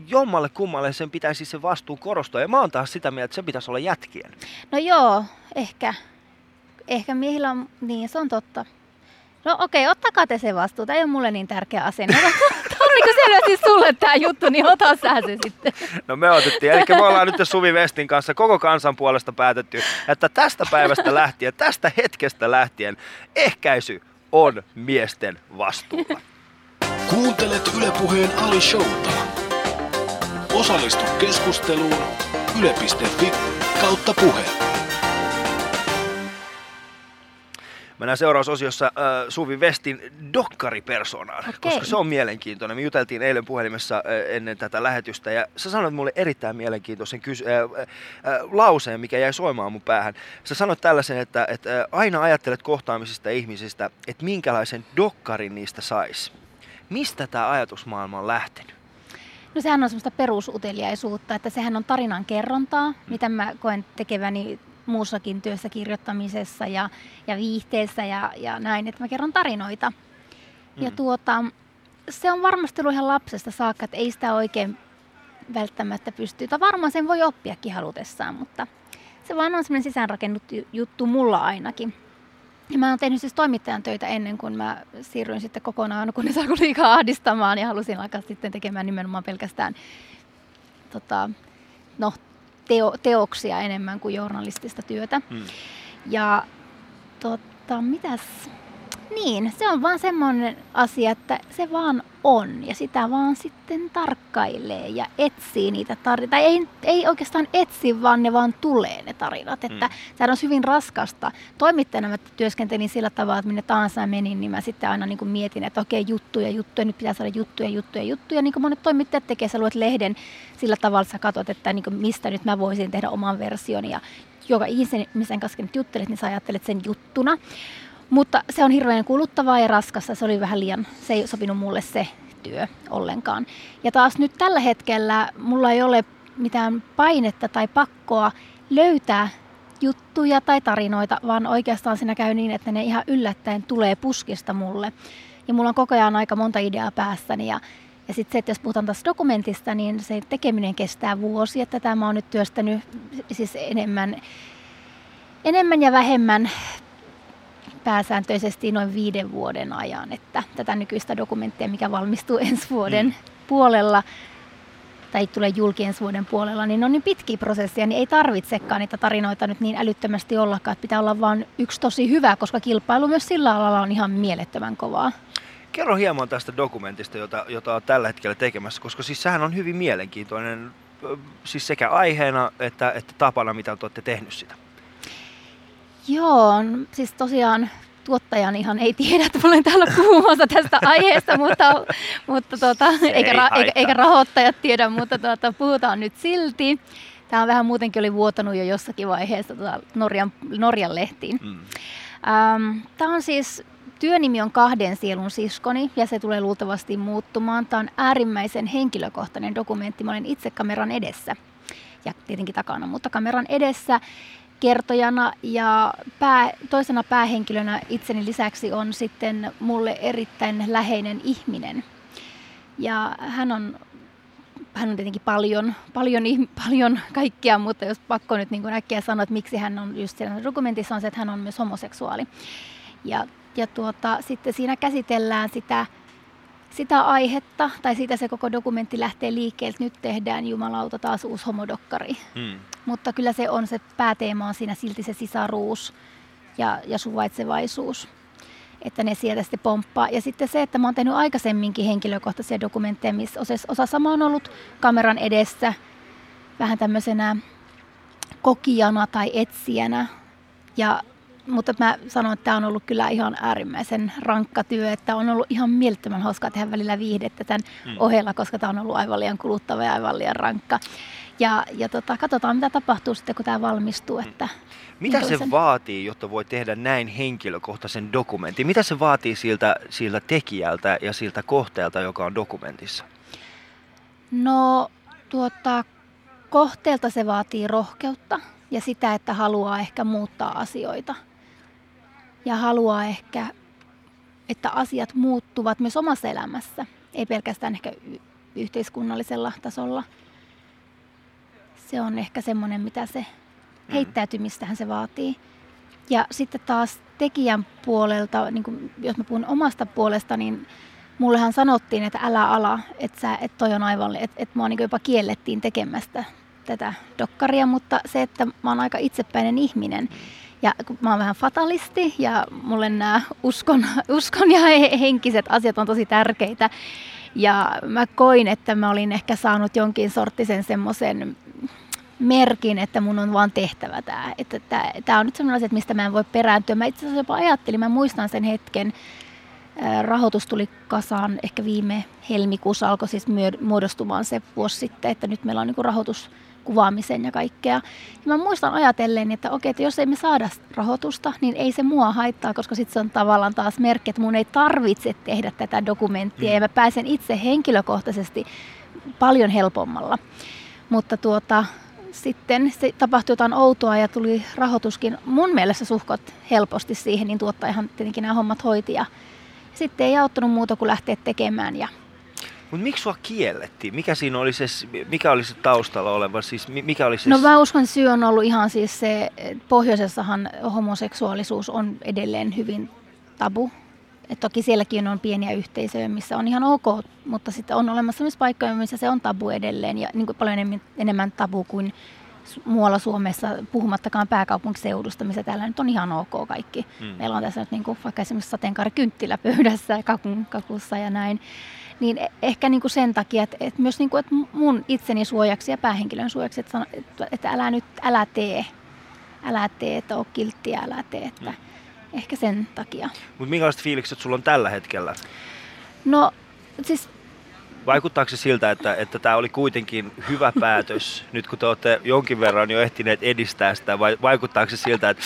Speaker 3: jommalle kummalle sen pitäisi se vastuu korostua. Ja mä oon taas sitä mieltä, että se pitäisi olla jätkien.
Speaker 1: No joo, ehkä. Ehkä miehillä on, niin se on totta. No okei, ottakaa te se vastuu. Tämä ei ole mulle niin tärkeä asia. No, Tämä on niin selvästi sulle tämä juttu, niin ota sä se sitten.
Speaker 3: No me otettiin. Eli me ollaan nyt Suvi Vestin kanssa koko kansan puolesta päätetty, että tästä päivästä lähtien, tästä hetkestä lähtien, ehkäisy on miesten vastuulla.
Speaker 2: Kuuntelet Ylepuheen Ali Showta. Osallistu keskusteluun yle.fi kautta puhe.
Speaker 3: Mennään seuraavassa osiossa äh, Suvi Vestin dokkaripersonaan,
Speaker 1: Okei.
Speaker 3: koska se on mielenkiintoinen. Me juteltiin eilen puhelimessa äh, ennen tätä lähetystä ja sä sanoit mulle erittäin mielenkiintoisen kys- äh, äh, lauseen, mikä jäi soimaan mun päähän. Sä sanoit tällaisen, että, että äh, aina ajattelet kohtaamisista ihmisistä, että minkälaisen dokkarin niistä sais. Mistä tämä ajatusmaailma on lähtenyt?
Speaker 1: No sehän on semmoista perusuteliaisuutta, että sehän on tarinan kerrontaa, mitä mä koen tekeväni muussakin työssä kirjoittamisessa ja, ja viihteessä ja, ja näin, että mä kerron tarinoita. Mm. Ja tuota, se on varmasti ollut ihan lapsesta saakka, että ei sitä oikein välttämättä pysty, tai varmaan sen voi oppiakin halutessaan, mutta se vaan on semmoinen sisäänrakennuttu juttu mulla ainakin. Ja mä oon tehnyt siis toimittajan töitä ennen kuin mä siirryin sitten kokonaan, kun ne saako liikaa ahdistamaan ja halusin alkaa sitten tekemään nimenomaan pelkästään tota, no, teo, teoksia enemmän kuin journalistista työtä.
Speaker 3: Hmm.
Speaker 1: Ja tota, mitäs? Niin, se on vaan semmoinen asia, että se vaan on ja sitä vaan sitten tarkkailee ja etsii niitä tarinoita. Tai ei, ei oikeastaan etsi, vaan ne vaan tulee ne tarinat. Että
Speaker 3: Mm.
Speaker 1: sehän on hyvin raskasta. Toimittajana mä työskentelin sillä tavalla, että minne tahansa menin, niin mä sitten aina niin kuin mietin, että okei juttuja, juttuja, nyt pitää saada juttuja, juttuja, juttuja. Niin kuin monet toimittajat tekee, sä luet lehden sillä tavalla, että sä katsot, että niin kuin mistä nyt mä voisin tehdä oman version ja joka ihmisen kanssa nyt juttelet, niin sä ajattelet sen juttuna. Mutta se on hirveän kuluttavaa ja raskasta. Se oli vähän liian, se ei sopinut mulle se työ ollenkaan. Ja taas nyt tällä hetkellä mulla ei ole mitään painetta tai pakkoa löytää juttuja tai tarinoita, vaan oikeastaan siinä käy niin, että ne ihan yllättäen tulee puskista mulle. Ja mulla on koko ajan aika monta ideaa päässäni ja ja sitten se, että jos puhutaan taas dokumentista, niin se tekeminen kestää vuosia. Tätä mä oon nyt työstänyt siis enemmän, enemmän ja vähemmän pääsääntöisesti noin viiden vuoden ajan, että tätä nykyistä dokumenttia, mikä valmistuu ensi vuoden mm. puolella, tai tulee julki ensi vuoden puolella, niin on niin pitkiä prosesseja, niin ei tarvitsekaan niitä tarinoita nyt niin älyttömästi ollakaan, että pitää olla vain yksi tosi hyvä, koska kilpailu myös sillä alalla on ihan mielettömän kovaa.
Speaker 3: Kerro hieman tästä dokumentista, jota, jota on tällä hetkellä tekemässä, koska siis sehän on hyvin mielenkiintoinen, siis sekä aiheena että, että tapana, mitä te olette tehnyt sitä.
Speaker 1: Joo, siis tosiaan tuottajan ihan ei tiedä, että olen täällä puhumassa tästä aiheesta, mutta, mutta tuota, eikä, ra, eikä, eikä rahoittajat tiedä, mutta tuota, puhutaan nyt silti. Tämä on vähän muutenkin oli vuotanut jo jossakin vaiheessa tuota Norjan, Norjan lehtiin. Mm. Ähm, tämä on siis, työnimi on kahden sielun siskoni ja se tulee luultavasti muuttumaan. Tämä on äärimmäisen henkilökohtainen dokumentti. Mä olen itse kameran edessä ja tietenkin takana, mutta kameran edessä kertojana ja pää, toisena päähenkilönä itseni lisäksi on sitten mulle erittäin läheinen ihminen. Ja hän on, hän on tietenkin paljon, paljon, paljon kaikkea, mutta jos pakko nyt niin äkkiä sanoa, että miksi hän on just siellä dokumentissa on se, että hän on myös homoseksuaali. Ja, ja tuota, sitten siinä käsitellään sitä sitä aihetta, tai siitä se koko dokumentti lähtee liikkeelle, että nyt tehdään jumalauta taas uusi homodokkari. Hmm. Mutta kyllä se on se pääteema on siinä silti se sisaruus ja, ja suvaitsevaisuus. Että ne sieltä sitten pomppaa. Ja sitten se, että mä oon tehnyt aikaisemminkin henkilökohtaisia dokumentteja, missä osa sama on ollut kameran edessä vähän tämmöisenä kokijana tai etsijänä. Ja mutta mä sanon, että tämä on ollut kyllä ihan äärimmäisen rankka työ, että on ollut ihan mielettömän hauskaa tehdä välillä viihdettä tämän mm. ohella, koska tämä on ollut aivan liian kuluttava ja aivan liian rankka. Ja, ja tota, katsotaan, mitä tapahtuu sitten, kun tämä valmistuu. Että mm.
Speaker 3: mitä se sen... vaatii, jotta voi tehdä näin henkilökohtaisen dokumentin? Mitä se vaatii siltä, siltä tekijältä ja siltä kohteelta, joka on dokumentissa?
Speaker 1: No, tuota, kohteelta se vaatii rohkeutta ja sitä, että haluaa ehkä muuttaa asioita ja haluaa ehkä, että asiat muuttuvat myös omassa elämässä, ei pelkästään ehkä yhteiskunnallisella tasolla. Se on ehkä semmoinen, mitä se mm. heittäytymistähän se vaatii. Ja sitten taas tekijän puolelta, niin kun, jos mä puhun omasta puolesta, niin mullehan sanottiin, että älä ala, että, sä, että toi on aivan, että, että mua niin jopa kiellettiin tekemästä tätä dokkaria, mutta se, että mä oon aika itsepäinen ihminen, ja kun mä oon vähän fatalisti ja mulle nämä uskon, uskon ja henkiset asiat on tosi tärkeitä. Ja mä koin, että mä olin ehkä saanut jonkin sorttisen semmoisen merkin, että mun on vaan tehtävä tämä. Että tämä on nyt semmoinen asia, mistä mä en voi perääntyä. Mä itse asiassa jopa ajattelin, mä muistan sen hetken, rahoitus tuli kasaan ehkä viime helmikuussa, alkoi siis muodostumaan se vuosi sitten, että nyt meillä on niin rahoitus kuvaamisen ja kaikkea. Ja mä muistan ajatellen, että okei, että jos ei me saada rahoitusta, niin ei se mua haittaa, koska sitten se on tavallaan taas merkki, että mun ei tarvitse tehdä tätä dokumenttia mm. ja mä pääsen itse henkilökohtaisesti paljon helpommalla. Mutta tuota, sitten se tapahtui jotain outoa ja tuli rahoituskin mun mielestä suhkot helposti siihen, niin tuottajahan tietenkin nämä hommat hoiti ja sitten ei auttanut muuta kuin lähteä tekemään ja
Speaker 3: mutta miksi sua kiellettiin? Mikä siinä oli se, mikä oli se taustalla oleva, siis mikä oli se...
Speaker 1: No mä uskon, että syy on ollut ihan siis se, pohjoisessahan homoseksuaalisuus on edelleen hyvin tabu. Et toki sielläkin on pieniä yhteisöjä, missä on ihan ok, mutta sitten on olemassa myös paikkoja, missä se on tabu edelleen ja niin kuin paljon enemmän, enemmän tabu kuin muualla Suomessa, puhumattakaan pääkaupunkiseudusta, missä täällä nyt on ihan ok kaikki. Mm. Meillä on tässä nyt niin kuin vaikka esimerkiksi sateenkaarikynttilä pöydässä ja kakun, kakussa ja näin niin e- ehkä niin kuin sen takia, että, että myös niin kuin, että mun itseni suojaksi ja päähenkilön suojaksi, että, sano, että, älä nyt, älä tee, älä tee, että ole kilttiä, älä tee, että mm. Ehkä sen takia.
Speaker 3: Mutta minkälaiset fiilikset sulla on tällä hetkellä?
Speaker 1: No siis
Speaker 3: Vaikuttaako se siltä, että, että tämä oli kuitenkin hyvä päätös, nyt kun te olette jonkin verran jo ehtineet edistää sitä, vai vaikuttaako se siltä, että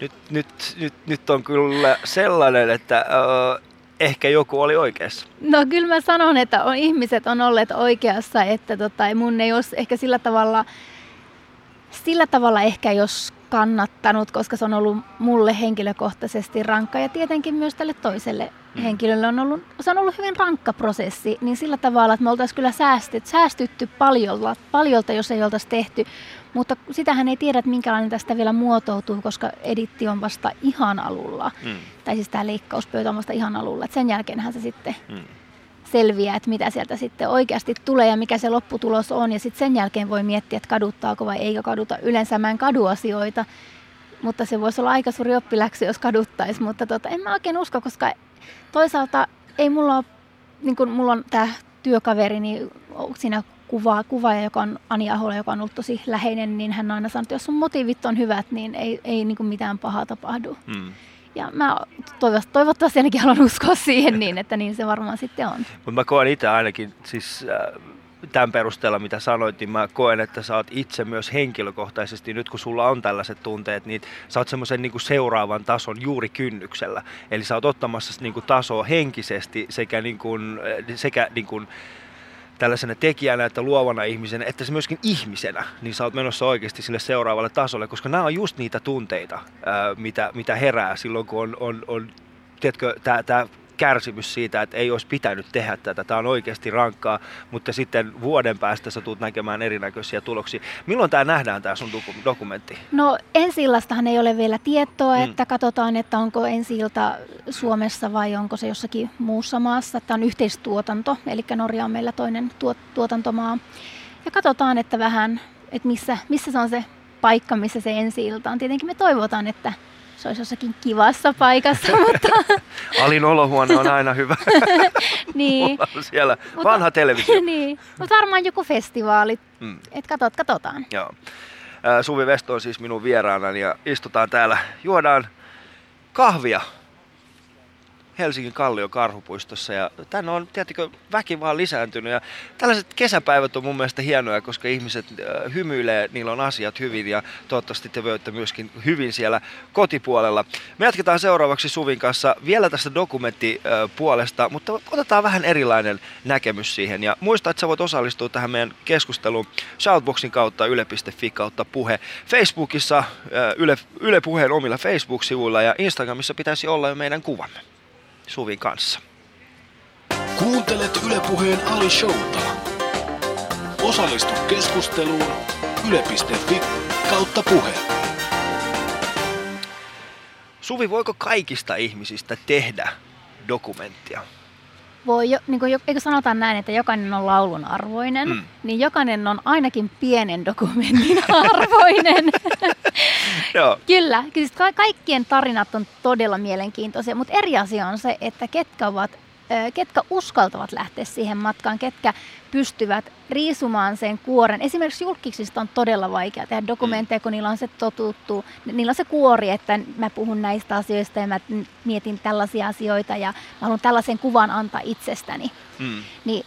Speaker 3: nyt, nyt, nyt, nyt on kyllä sellainen, että uh, ehkä joku oli oikeassa.
Speaker 1: No kyllä mä sanon, että on, ihmiset on olleet oikeassa, että tota, mun ei olisi ehkä sillä tavalla, sillä tavalla ehkä jos kannattanut, koska se on ollut mulle henkilökohtaisesti rankka ja tietenkin myös tälle toiselle henkilölle on ollut, se on ollut hyvin rankka prosessi, niin sillä tavalla, että me oltaisiin kyllä säästetty, säästytty paljolta, paljolta, jos ei oltaisi tehty. Mutta sitähän ei tiedä, että minkälainen tästä vielä muotoutuu, koska editti on vasta ihan alulla. Mm. Tai siis tämä leikkauspöytä on vasta ihan alulla. Et sen jälkeenhän se sitten mm. Selviää, että mitä sieltä sitten oikeasti tulee ja mikä se lopputulos on. Ja sitten sen jälkeen voi miettiä, että kaduttaako vai eikö kaduta. Yleensä mä en kadu asioita, mutta se voisi olla aika suuri oppiläksy, jos kaduttaisi. Mutta tota, en mä oikein usko, koska toisaalta ei mulla ole, niin kun mulla on tämä työkaveri, niin siinä kuvaa, kuvaaja, joka on Ani Ahola, joka on ollut tosi läheinen, niin hän on aina sanonut, että jos sun motiivit on hyvät, niin ei, ei niin kuin mitään pahaa tapahdu. Hmm. Ja mä toivottavasti ainakin haluan uskoa siihen niin, että niin se varmaan sitten on.
Speaker 3: Mutta mä koen itse ainakin, siis äh, tämän perusteella mitä sanoit, niin mä koen, että sä oot itse myös henkilökohtaisesti, nyt kun sulla on tällaiset tunteet, niin sä oot semmoisen niin seuraavan tason juuri kynnyksellä. Eli sä oot ottamassa niin kuin tasoa henkisesti sekä, niin kuin, sekä niin kuin, tällaisena tekijänä, että luovana ihmisenä, että se myöskin ihmisenä, niin sä oot menossa oikeasti sille seuraavalle tasolle, koska nämä on just niitä tunteita, ää, mitä, mitä herää silloin, kun on, on, on tiedätkö, tämä kärsimys siitä, että ei olisi pitänyt tehdä tätä. Tämä on oikeasti rankkaa, mutta sitten vuoden päästä sä tulet näkemään erinäköisiä tuloksia. Milloin tämä nähdään, tämä sun dokumentti?
Speaker 1: No ensi ei ole vielä tietoa, mm. että katsotaan, että onko ensi Suomessa vai onko se jossakin muussa maassa. Tämä on yhteistuotanto, eli Norja on meillä toinen tuot, tuotantomaa. Ja katsotaan, että vähän, että missä, missä se on se paikka, missä se ensi on. Tietenkin me toivotaan, että se olisi jossakin kivassa paikassa, mutta...
Speaker 3: Alin olohuone on aina hyvä.
Speaker 1: niin.
Speaker 3: siellä mutta, vanha televisio.
Speaker 1: niin, mutta varmaan joku festivaali. Mm. Että katot, katsotaan.
Speaker 3: Joo. Suvi Vesto on siis minun vieraanani ja istutaan täällä, juodaan kahvia Helsingin Kallion karhupuistossa ja tänne on tietenkin väki vaan lisääntynyt ja tällaiset kesäpäivät on mun mielestä hienoja, koska ihmiset hymyilee, niillä on asiat hyvin ja toivottavasti te voitte myöskin hyvin siellä kotipuolella. Me jatketaan seuraavaksi Suvin kanssa vielä tästä dokumenttipuolesta, mutta otetaan vähän erilainen näkemys siihen ja muista, että sä voit osallistua tähän meidän keskusteluun Shoutboxin kautta yle.fi kautta puhe. Facebookissa Yle, Yle Puheen omilla Facebook-sivuilla ja Instagramissa pitäisi olla jo meidän kuvamme. Suvin kanssa.
Speaker 2: Kuuntelet Ylepuheen Ali Showta. Osallistu keskusteluun yle.fi kautta puhe.
Speaker 3: Suvi, voiko kaikista ihmisistä tehdä dokumenttia?
Speaker 1: Voi, niin kuin, eikö sanotaan näin, että jokainen on laulun arvoinen, mm. niin jokainen on ainakin pienen dokumentin arvoinen.
Speaker 3: Joo.
Speaker 1: Kyllä, siis ka- kaikkien tarinat on todella mielenkiintoisia, mutta eri asia on se, että ketkä ovat ketkä uskaltavat lähteä siihen matkaan, ketkä pystyvät riisumaan sen kuoren. Esimerkiksi julkiksista on todella vaikea tehdä dokumentteja, kun niillä on se totuttu, niillä on se kuori, että mä puhun näistä asioista ja mä mietin tällaisia asioita ja mä haluan tällaisen kuvan antaa itsestäni. Mm. Niin,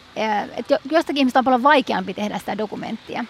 Speaker 1: et jostakin ihmistä on paljon vaikeampi tehdä sitä dokumenttia.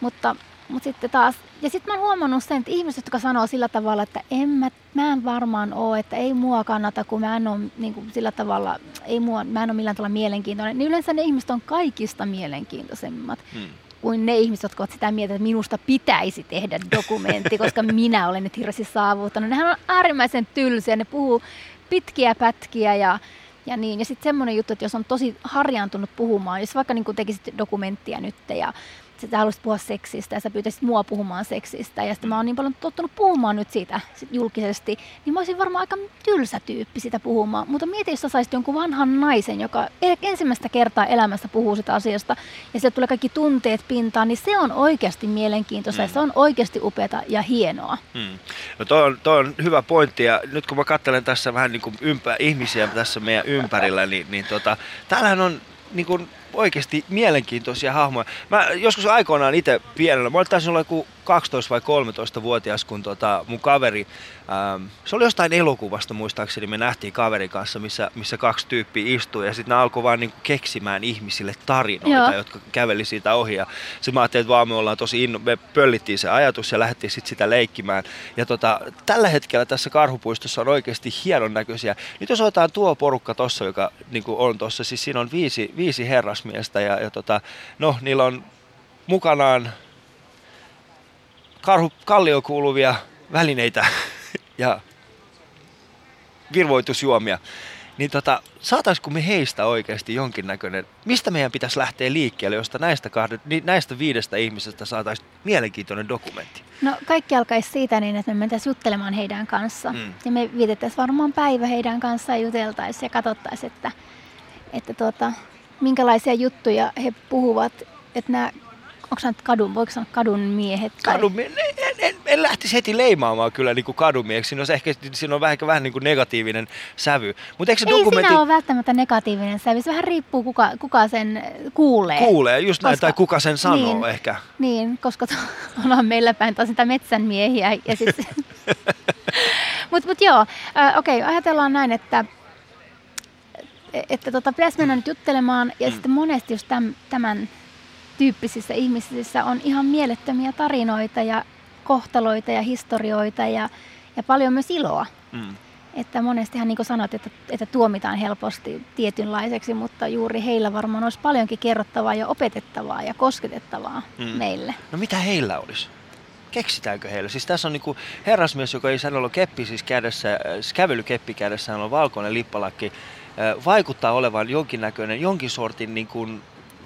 Speaker 1: Mutta mutta sitten taas, ja sitten mä oon huomannut sen, että ihmiset, jotka sanoo sillä tavalla, että en mä, mä en varmaan ole, että ei mua kannata, kun mä en ole niin kuin sillä tavalla, ei mua, mä en ole millään tavalla mielenkiintoinen, niin yleensä ne ihmiset on kaikista mielenkiintoisemmat. Hmm kuin ne ihmiset, jotka ovat sitä mieltä, että minusta pitäisi tehdä dokumentti, koska minä olen nyt hirveästi saavuttanut. Nehän on äärimmäisen tylsiä, ne puhuu pitkiä pätkiä ja, ja niin. Ja sitten semmoinen juttu, että jos on tosi harjaantunut puhumaan, jos vaikka niin tekisit dokumenttia nyt ja sä haluaisit puhua seksistä ja sä pyytäisit mua puhumaan seksistä ja sitten mä oon niin paljon tottunut puhumaan nyt siitä julkisesti, niin mä olisin varmaan aika tylsä tyyppi sitä puhumaan. Mutta mieti, jos sä saisit jonkun vanhan naisen, joka ensimmäistä kertaa elämässä puhuu sitä asiasta ja sieltä tulee kaikki tunteet pintaan, niin se on oikeasti mielenkiintoista mm. ja se on oikeasti upeata ja hienoa. Mm.
Speaker 3: No toi on, toi on hyvä pointti ja nyt kun mä katselen tässä vähän niin kuin ympä, ihmisiä tässä meidän ympärillä, niin, niin tota, täällähän on niin kuin oikeasti mielenkiintoisia hahmoja. Mä joskus aikoinaan itse pienellä, mä olin olla joku 12 vai 13 vuotias, kun tota, mun kaveri, ähm, se oli jostain elokuvasta muistaakseni, me nähtiin kaverin kanssa, missä, missä kaksi tyyppiä istui ja sitten ne alkoi vaan niin keksimään ihmisille tarinoita, Joo. jotka käveli siitä ohi. Ja sitten mä ajattelin, että vaan me ollaan tosi inno, me pöllittiin se ajatus ja lähdettiin sitten sitä leikkimään. Ja tota, tällä hetkellä tässä karhupuistossa on oikeasti hienon näköisiä. Nyt jos otetaan tuo porukka tuossa, joka niin on tuossa, siis siinä on viisi, viisi herrasmiestä ja, ja tota, no niillä on mukanaan karhu, kallio kuuluvia välineitä ja virvoitusjuomia. niin tota, saataisiko me heistä oikeasti jonkinnäköinen, mistä meidän pitäisi lähteä liikkeelle, josta näistä, kahdet, ni- näistä viidestä ihmisestä saataisiin mielenkiintoinen dokumentti?
Speaker 1: No kaikki alkaisi siitä niin, että me mentäisiin juttelemaan heidän kanssa.
Speaker 3: Mm.
Speaker 1: Ja me vietettäisiin varmaan päivä heidän kanssaan ja juteltaisiin ja katsottaisiin, että, että tuota, minkälaisia juttuja he puhuvat. Että nämä, onko nyt kadun, voiko sanoa kadun miehet? tai-
Speaker 3: Kadumi, en, en, en, en lähtisi heti leimaamaan kyllä niin kuin kadumieksi. Siinä on, ehkä, siinä on vähän, vähän niin kuin negatiivinen sävy. Mutta eikö se
Speaker 1: Ei
Speaker 3: dokumentti
Speaker 1: siinä ole välttämättä negatiivinen sävy. Se vähän riippuu, kuka, kuka sen kuulee.
Speaker 3: kuulee, just näin,
Speaker 1: Koska-
Speaker 3: tai kuka sen sanoo
Speaker 1: niin.
Speaker 3: ehkä.
Speaker 1: Niin, koska to, ollaan meillä päin taas niitä metsänmiehiä. Ja siis, Mutta mut joo, äh, okei, ajatellaan näin, että, että tota, pitäisi mennä nyt juttelemaan. Ja
Speaker 3: mm.
Speaker 1: sitten monesti just tämän, tämän tyyppisissä ihmisissä on ihan mielettömiä tarinoita ja kohtaloita ja historioita ja, ja paljon myös iloa.
Speaker 3: Mm.
Speaker 1: Että monestihan niin kuin sanoit, että, että tuomitaan helposti tietynlaiseksi, mutta juuri heillä varmaan olisi paljonkin kerrottavaa ja opetettavaa ja kosketettavaa
Speaker 3: Mm.
Speaker 1: meille.
Speaker 3: No mitä heillä olisi? Keksitäänkö heillä? Siis tässä on niinku herrasmies, joka ei ole keppi siis kädessä, äh, kävelykeppi kädessä, hänellä on valkoinen lippalakki, äh, vaikuttaa olevan jonkinnäköinen, jonkin sortin niinku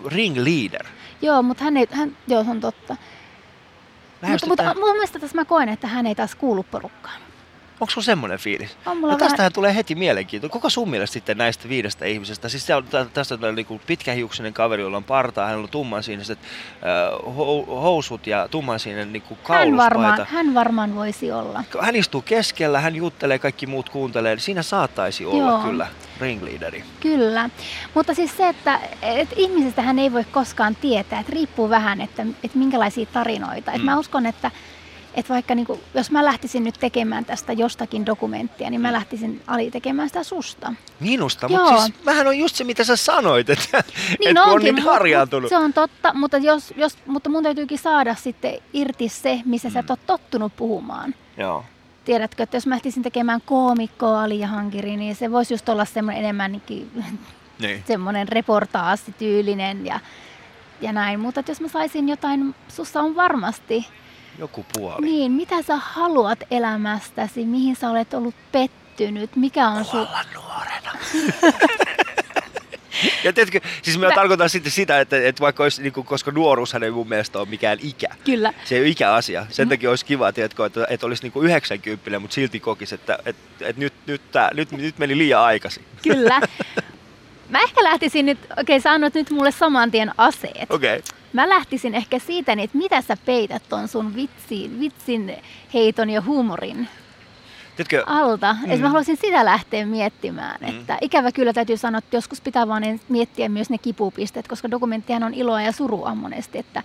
Speaker 3: ring leader.
Speaker 1: Joo, mutta hän ei, hän, joo, se on totta. Mutta, mutta mun mielestä tässä mä koen, että hän ei taas kuulu porukkaan.
Speaker 3: Onko sulla semmoinen fiilis?
Speaker 1: On mulla
Speaker 3: No
Speaker 1: vähän,
Speaker 3: tästähän tulee heti mielenkiinto. Kuka sun mielestä sitten näistä viidestä ihmisestä? Siis on, tä- tästä on niinku pitkähiuksinen kaveri, jolla on partaa, hänellä on tummansiiniset äh, hou- housut ja tummansiinen niinku
Speaker 1: hän,
Speaker 3: kauluspaita.
Speaker 1: varmaan, hän varmaan voisi olla.
Speaker 3: Hän istuu keskellä, hän juttelee, kaikki muut kuuntelee. Siinä saattaisi olla
Speaker 1: Joo.
Speaker 3: kyllä ringleaderi.
Speaker 1: Kyllä, mutta siis se, että, että ihmisestä hän ei voi koskaan tietää, että riippuu vähän, että, että minkälaisia tarinoita.
Speaker 3: Mm.
Speaker 1: Että mä uskon, että, että vaikka niin kuin, jos mä lähtisin nyt tekemään tästä jostakin dokumenttia, niin
Speaker 3: Mm.
Speaker 1: mä lähtisin Ali tekemään sitä susta.
Speaker 3: Minusta,
Speaker 1: Joo.
Speaker 3: mutta siis vähän on just se, mitä sä sanoit, että, niin et kun on
Speaker 1: onkin,
Speaker 3: niin harjaantunut.
Speaker 1: Se on totta, mutta, jos, jos, mutta mun täytyykin saada sitten irti se, missä sä
Speaker 3: Mm.
Speaker 1: et ole tottunut puhumaan.
Speaker 3: Joo.
Speaker 1: Tiedätkö, että jos mä lähtisin tekemään koomikkoa Ali ja Hankiri, niin se voisi just olla semmoinen enemmänkin
Speaker 3: Niin.
Speaker 1: semmoinen reportaasityylinen ja, ja näin. Mutta että jos mä saisin jotain, sussa on varmasti,
Speaker 3: Joku puoli.
Speaker 1: niin mitä sä haluat elämästäsi, mihin sä olet ollut pettynyt, mikä on sun...
Speaker 3: Kuolla nuorena. Ja tiedätkö, siis mä
Speaker 1: Mä-
Speaker 3: tarkoitan sitten sitä, että, että vaikka olisi, niin kuin, koska nuoruushan ei mun mielestä ole mikään ikä.
Speaker 1: Kyllä.
Speaker 3: Se ei ole ikäasia. Sen takia olisi kiva, tiedätkö, että, että olisi niin kuin 90, mutta silti kokisi, että, että, että nyt, nyt, tää, nyt, nyt meni liian aikaisin.
Speaker 1: Kyllä. Mä ehkä lähtisin nyt, okei okay, sä annat nyt mulle saman tien aseet.
Speaker 3: Okei. Okay.
Speaker 1: Mä lähtisin ehkä siitä, niin, että mitä sä peität ton sun vitsin, vitsin heiton ja huumorin
Speaker 3: Tiedätkö,
Speaker 1: alta. Mm. mä haluaisin sitä lähteä miettimään.
Speaker 3: Mm.
Speaker 1: Että ikävä kyllä täytyy sanoa, että joskus pitää vaan en- miettiä myös ne kipupisteet, koska dokumenttihan on iloa ja surua monesti. Että,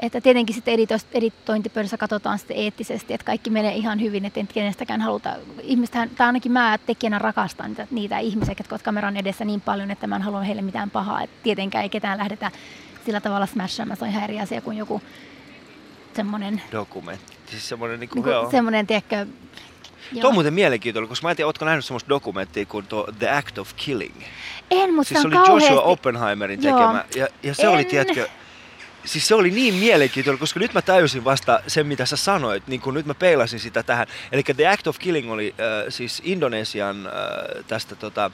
Speaker 1: että tietenkin sitten editointipöydässä katsotaan sitten eettisesti, että kaikki menee ihan hyvin, että ei kenestäkään haluta. Ihmistähän, tai ainakin mä tekijänä rakastan niitä, niitä ihmisiä, jotka ovat kameran edessä niin paljon, että mä en halua heille mitään pahaa. Että tietenkään ei ketään lähdetä sillä tavalla smashaamaan. Se on ihan eri asia kuin joku semmoinen,
Speaker 3: dokumentti. Siis semmoinen, niin kuin,
Speaker 1: niin
Speaker 3: joo.
Speaker 1: kuin, semmoinen tiedätkö,
Speaker 3: Tuo on muuten mielenkiintoinen, koska mä en tiedä, ootko nähnyt semmoista dokumenttia kuin tuo The Act of Killing.
Speaker 1: En, mutta
Speaker 3: Siis
Speaker 1: se
Speaker 3: se
Speaker 1: on
Speaker 3: oli
Speaker 1: kauheasti...
Speaker 3: Joshua Oppenheimerin
Speaker 1: Joo.
Speaker 3: tekemä. Ja, ja se oli,
Speaker 1: En.
Speaker 3: tiedätkö, siis se oli niin mielenkiintoinen, koska nyt mä täysin vasta sen, mitä sä sanoit, niin kun nyt mä peilasin sitä tähän. Eli The Act of Killing oli äh, siis Indonesian äh, tästä tota, äh,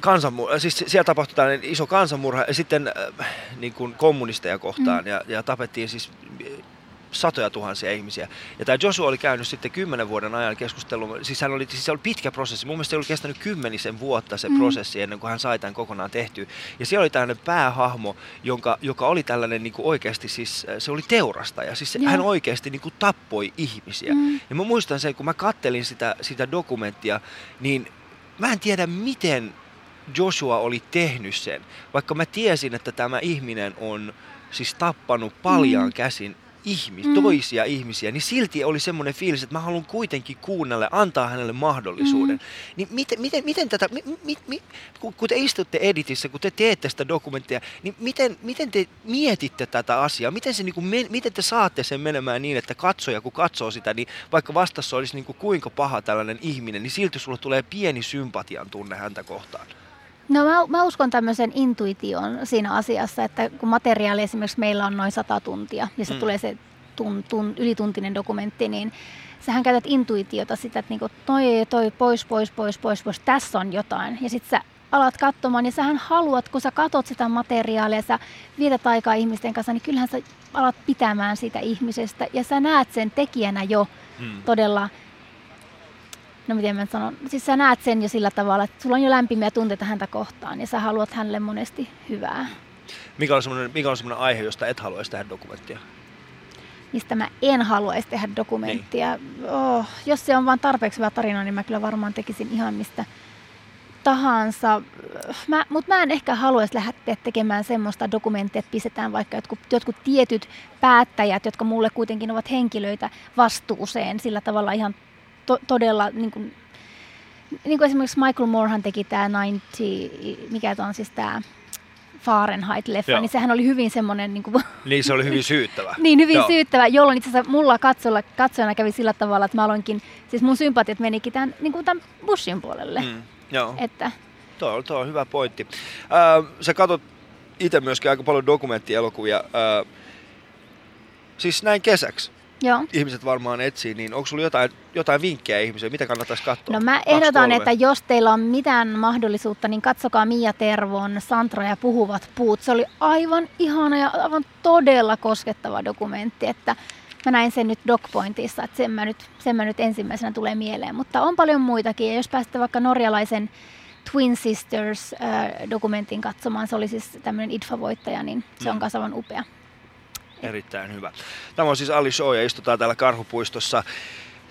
Speaker 3: kansanmurha, siis siellä tapahtui tällainen iso kansanmurha ja sitten äh, niin kuin kommunisteja kohtaan
Speaker 1: Mm.
Speaker 3: ja, ja tapettiin siis äh, satoja tuhansia ihmisiä. Ja tämä Joshua oli käynyt sitten kymmenen vuoden ajan keskustelun, siis, hän oli, siis se oli pitkä prosessi, mun mielestä se oli kestänyt kymmenisen vuotta se
Speaker 1: Mm.
Speaker 3: prosessi ennen kuin hän sai tämän kokonaan tehtyä. Ja siellä oli tällainen päähahmo, jonka, joka oli tällainen niin kuin oikeasti siis, äh, se oli teurastaja, siis
Speaker 1: Joo.
Speaker 3: hän oikeasti niin kuin tappoi ihmisiä.
Speaker 1: Mm.
Speaker 3: Ja mä muistan sen, kun mä kattelin sitä, sitä dokumenttia, niin mä en tiedä miten Joshua oli tehnyt sen, vaikka mä tiesin, että tämä ihminen on siis tappanut paljon
Speaker 1: Mm.
Speaker 3: käsin ihmis,
Speaker 1: Mm.
Speaker 3: toisia ihmisiä, niin silti oli semmoinen fiilis, että mä haluan kuitenkin kuunnella, antaa hänelle mahdollisuuden.
Speaker 1: Mm.
Speaker 3: Niin miten, miten, miten tätä, mi, mi, mi, kun, te istutte editissä, kun te teette sitä dokumenttia, niin miten, miten te mietitte tätä asiaa? Miten, se, niin kuin, miten te saatte sen menemään niin, että katsoja kun katsoo sitä, niin vaikka vastassa olisi niin kuin kuinka paha tällainen ihminen, niin silti sulle tulee pieni sympatian tunne häntä kohtaan.
Speaker 1: No mä, mä uskon tämmöisen intuition siinä asiassa, että kun materiaali esimerkiksi meillä on noin 100 tuntia ja se
Speaker 3: Mm.
Speaker 1: mm. tulee se tun, tun, ylituntinen dokumentti, niin sähän käytät intuitiota sitä, että niinku toi, toi, pois, pois, pois, pois, pois, tässä on jotain. Ja sitten sä alat katsomaan, ja sähän haluat, kun sä katot sitä materiaalia, sä vietät aikaa ihmisten kanssa, niin kyllähän sä alat pitämään sitä ihmisestä, ja sä näet sen tekijänä jo hmm. todella no miten mä sanon, siis sä näet sen jo sillä tavalla, että sulla on jo lämpimiä tunteita häntä kohtaan ja sä haluat hänelle monesti hyvää.
Speaker 3: Mikä on semmoinen, mikä on semmoinen aihe, josta et haluaisi tehdä dokumenttia?
Speaker 1: Mistä mä en haluaisi tehdä dokumenttia. Niin. Oh, jos se on vain tarpeeksi hyvä tarina, niin mä kyllä varmaan tekisin ihan mistä tahansa. Mutta mä en ehkä haluaisi lähteä tekemään semmoista dokumenttia, että pistetään vaikka jotkut, jotkut tietyt päättäjät, jotka mulle kuitenkin ovat henkilöitä vastuuseen sillä tavalla ihan to, todella, niin kuin, niin kuin esimerkiksi Michael Moorehan teki tämä 90, mikä on siis tämä Fahrenheit-leffa, Joo. niin sehän oli hyvin semmoinen... Niin, kuin,
Speaker 3: niin se oli hyvin syyttävä.
Speaker 1: niin, hyvin Joo. syyttävä, jolloin itse asiassa mulla katsojana, katsojana kävi sillä tavalla, että mä aloinkin, siis mun sympatiat menikin tämän, niin kuin tämän Bushin puolelle. Mm,
Speaker 3: joo. Että, tuo, on, tuo on hyvä pointti. Äh, sä katsot itse myöskin aika paljon dokumenttielokuvia. Äh, siis näin kesäksi.
Speaker 1: Joo.
Speaker 3: ihmiset varmaan etsii, niin onko sulla jotain, jotain vinkkejä ihmisille, mitä kannattaisi katsoa?
Speaker 1: No mä ehdotan, että jos teillä on mitään mahdollisuutta, niin katsokaa Mia Tervon Santra ja puhuvat puut. Se oli aivan ihana ja aivan todella koskettava dokumentti, että mä näin sen nyt DocPointissa, että sen mä nyt, sen mä nyt ensimmäisenä tulee mieleen. Mutta on paljon muitakin, ja jos pääsette vaikka norjalaisen Twin Sisters-dokumentin katsomaan, se oli siis tämmöinen IDFA-voittaja, niin se on mm. upea.
Speaker 3: Erittäin hyvä. Tämä on siis Ali Show ja istutaan täällä Karhupuistossa.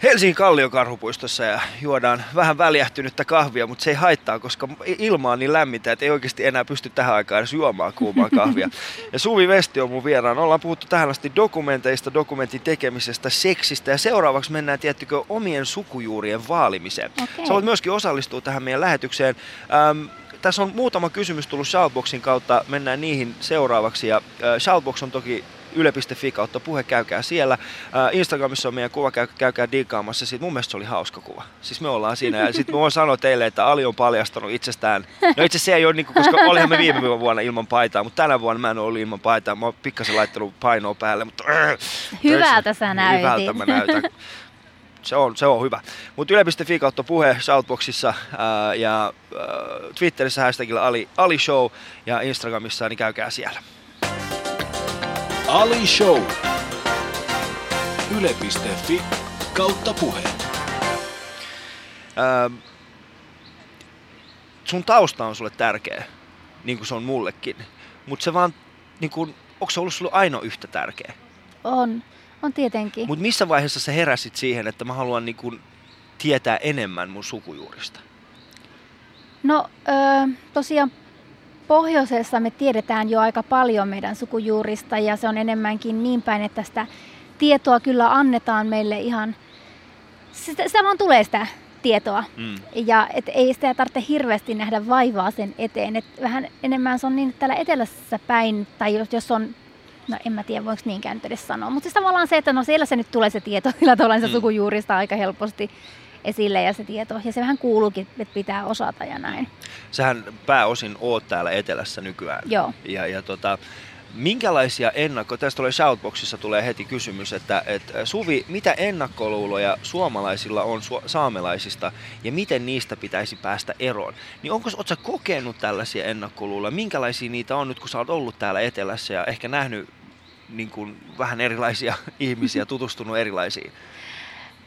Speaker 3: Helsingin Kallio-karhupuistossa ja juodaan vähän väljähtynyttä kahvia, mutta se ei haittaa, koska ilma on niin lämmintä, että ei oikeasti enää pysty tähän aikaan edes juomaan kuumaa kahvia. Ja Suvi Vesti on mun vieraan. Ollaan puhuttu tähän asti dokumenteista, dokumentin tekemisestä, seksistä ja seuraavaksi mennään tiettykö omien sukujuurien vaalimiseen. Okay. Sä voit myöskin osallistua tähän meidän lähetykseen. Ähm, tässä on muutama kysymys tullut Shoutboxin kautta, mennään niihin seuraavaksi. Ja äh, Shoutbox on toki yle.fi kautta puhe, käykää siellä. Instagramissa on meidän kuva, käy, käykää diikkaamassa. Siitä mun mielestä se oli hauska kuva. Siis me ollaan siinä. Ja sitten mä voin sanoa teille, että Ali on paljastanut itsestään. No itse se ei ole, niin kuin, koska olihan me viime vuonna ilman paitaa, mutta tänä vuonna mä en ole ollut ilman paitaa. Mä oon pikkasen laittanut painoa päälle, mutta... Äh,
Speaker 1: Hyvältä sä näytit.
Speaker 3: Hyvältä mä näytän. se on, se on hyvä. Mutta yle.fi kautta puhe Shoutboxissa ää, ja ää, Twitterissä hashtagilla Ali, Ali Show ja Instagramissa, niin käykää siellä.
Speaker 2: Ali Show. Yle.fi kautta puhe.
Speaker 3: Ähm, sun tausta on sulle tärkeä, niin kuin se on mullekin. Mutta se vaan, niin kuin, onko se ollut sulle aina yhtä tärkeä?
Speaker 1: On, on tietenkin.
Speaker 3: Mutta missä vaiheessa sä heräsit siihen, että mä haluan niin kuin, tietää enemmän mun sukujuurista?
Speaker 1: No öö, tosiaan pohjoisessa me tiedetään jo aika paljon meidän sukujuurista ja se on enemmänkin niin päin, että sitä tietoa kyllä annetaan meille ihan, sitä, sitä vaan tulee sitä tietoa. Mm. Ja et ei sitä tarvitse hirveästi nähdä vaivaa sen eteen. Et vähän enemmän se on niin, että täällä etelässä päin, tai jos, jos on, no en mä tiedä voiko niinkään edes sanoa, mutta siis tavallaan se, että no siellä se nyt tulee se tieto sillä tavalla se mm. sukujuurista aika helposti esille ja se tieto. Ja se vähän kuuluukin, että pitää osata ja näin.
Speaker 3: Sähän pääosin oot täällä etelässä nykyään.
Speaker 1: Joo.
Speaker 3: Ja, ja tota, minkälaisia ennakko, tästä tulee Shoutboxissa tulee heti kysymys, että, että Suvi, mitä ennakkoluuloja suomalaisilla on su- saamelaisista ja miten niistä pitäisi päästä eroon? Niin onko ootko kokenut tällaisia ennakkoluuloja? Minkälaisia niitä on nyt, kun sä oot ollut täällä etelässä ja ehkä nähnyt niin kuin, vähän erilaisia ihmisiä, tutustunut erilaisiin?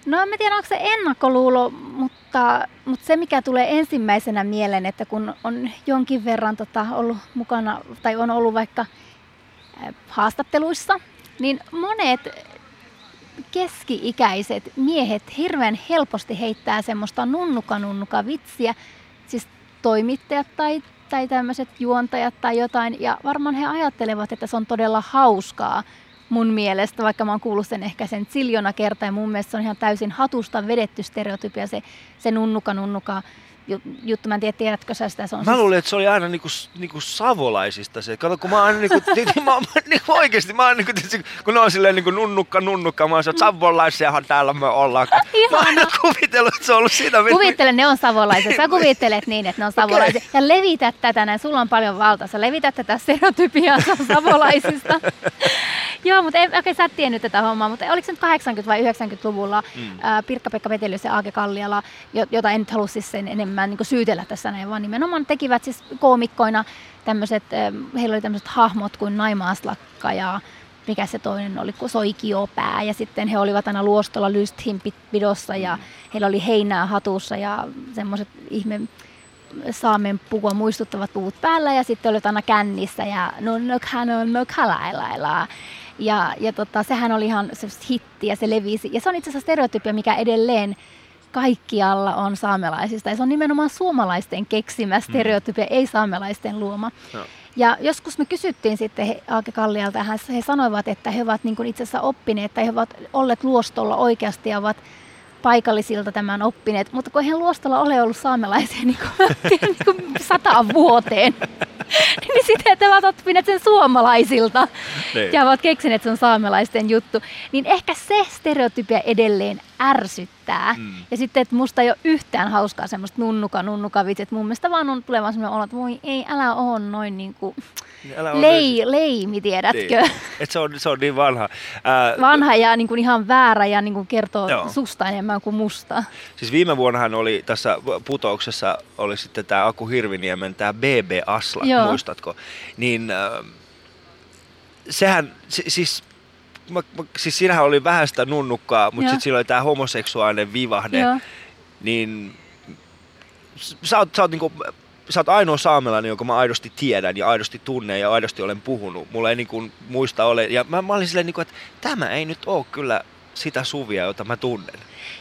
Speaker 1: No en tiedä, onko se ennakkoluulo, mutta, mutta se mikä tulee ensimmäisenä mieleen, että kun on jonkin verran tota, ollut mukana tai on ollut vaikka haastatteluissa, niin monet keski-ikäiset miehet hirveän helposti heittää semmoista nunnuka-nunnuka vitsiä, siis toimittajat tai, tai tämmöiset juontajat tai jotain, ja varmaan he ajattelevat, että se on todella hauskaa, mun mielestä, vaikka mä oon kuullut sen ehkä sen siljona kertaa ja mun mielestä se on ihan täysin hatusta vedetty stereotypia se, se nunnuka nunnuka juttu. Mä en tiedä, tiedätkö sä sitä? Se on
Speaker 3: Mä
Speaker 1: siis-
Speaker 3: luulin, että se oli aina niinku, niinku savolaisista se. Kato, kun mä oon niinku, mä, oon- niinku oikeesti, mä oon niinku, kun ne on silleen niinku nunnukka, nunnukka, mä oon se, että savolaisiahan täällä me ollaan. Mä oon aina kuvitellut, että se on ollut sitä.
Speaker 1: Kuvittele, ne on savolaisia. Sä kuvittelet niin, että ne on savolaisia. Ja levitä tätä näin. Sulla on paljon valtaa. Sä levität tätä stereotypiaa sa- savolaisista. Joo, mutta ei, okei, sä et tiennyt tätä hommaa, mutta oliko se nyt 80- vai 90-luvulla mm. Pirkka-Pekka Petelius ja Aake Kalliala, jo- jota en nyt halua siis sen enemmän niin syytellä tässä näin, vaan nimenomaan tekivät siis koomikkoina tämmöiset, heillä oli tämmöiset hahmot kuin Naimaaslakka ja mikä se toinen oli, kun Soikiopää. Ja sitten he olivat aina luostolla Lysthin pidossa ja heillä oli heinää hatussa ja semmoiset ihme saamen pukua muistuttavat puvut päällä ja sitten olit aina kännissä ja no nokhan on nokhalailailah. Ja, ja tota, sehän oli ihan se hitti ja se levisi. Ja se on itse asiassa stereotypia, mikä edelleen kaikkialla on saamelaisista. Ja se on nimenomaan suomalaisten keksimä stereotypia, mm. ei saamelaisten luoma.
Speaker 3: Joo.
Speaker 1: Ja joskus me kysyttiin sitten he, Aake Kallialta, ja he sanoivat, että he ovat niin itse asiassa oppineet, tai he ovat olleet luostolla oikeasti ja ovat paikallisilta tämän oppineet, mutta kun eihän luostolla ole ollut saamelaisia niin kuin, niin kuin sataan vuoteen, niin sitten he ovat oppineet sen suomalaisilta
Speaker 3: Niin.
Speaker 1: ja ovat keksineet, että se on saamelaisten juttu. Niin ehkä se stereotypia edelleen ärsyttää.
Speaker 3: Mm.
Speaker 1: Ja sitten, että musta ei ole yhtään hauskaa semmoista nunnuka, nunnuka vitsit. Mun mielestä vaan on tulevan semmoinen olo, että voi ei, älä oo noin niinku
Speaker 3: Älä ole
Speaker 1: lei, leimi, tiedätkö?
Speaker 3: Niin. Et se, on, se on niin vanha. Ää,
Speaker 1: Vanha ja niin kuin ihan väärä ja niin kuin kertoo
Speaker 3: Joo.
Speaker 1: susta enemmän kuin musta.
Speaker 3: Siis viime vuonnahan oli tässä putouksessa oli sitten tämä Aku Hirviniemen tämä BB Asla,
Speaker 1: Joo.
Speaker 3: muistatko? Niin äh, sehän, si, siis, mä, mä, siis siinähän oli vähän sitä nunnukkaa, mutta sitten siinä oli tämä homoseksuaalinen vivahde.
Speaker 1: Joo.
Speaker 3: Niin sä oot, sä oot niinku, sä oot ainoa saamelainen, jonka mä aidosti tiedän ja aidosti tunnen ja aidosti olen puhunut. Mulla ei niinku muista ole. Ja mä, mä olin silleen, niinku, että tämä ei nyt ole kyllä sitä Suvia, jota mä tunnen.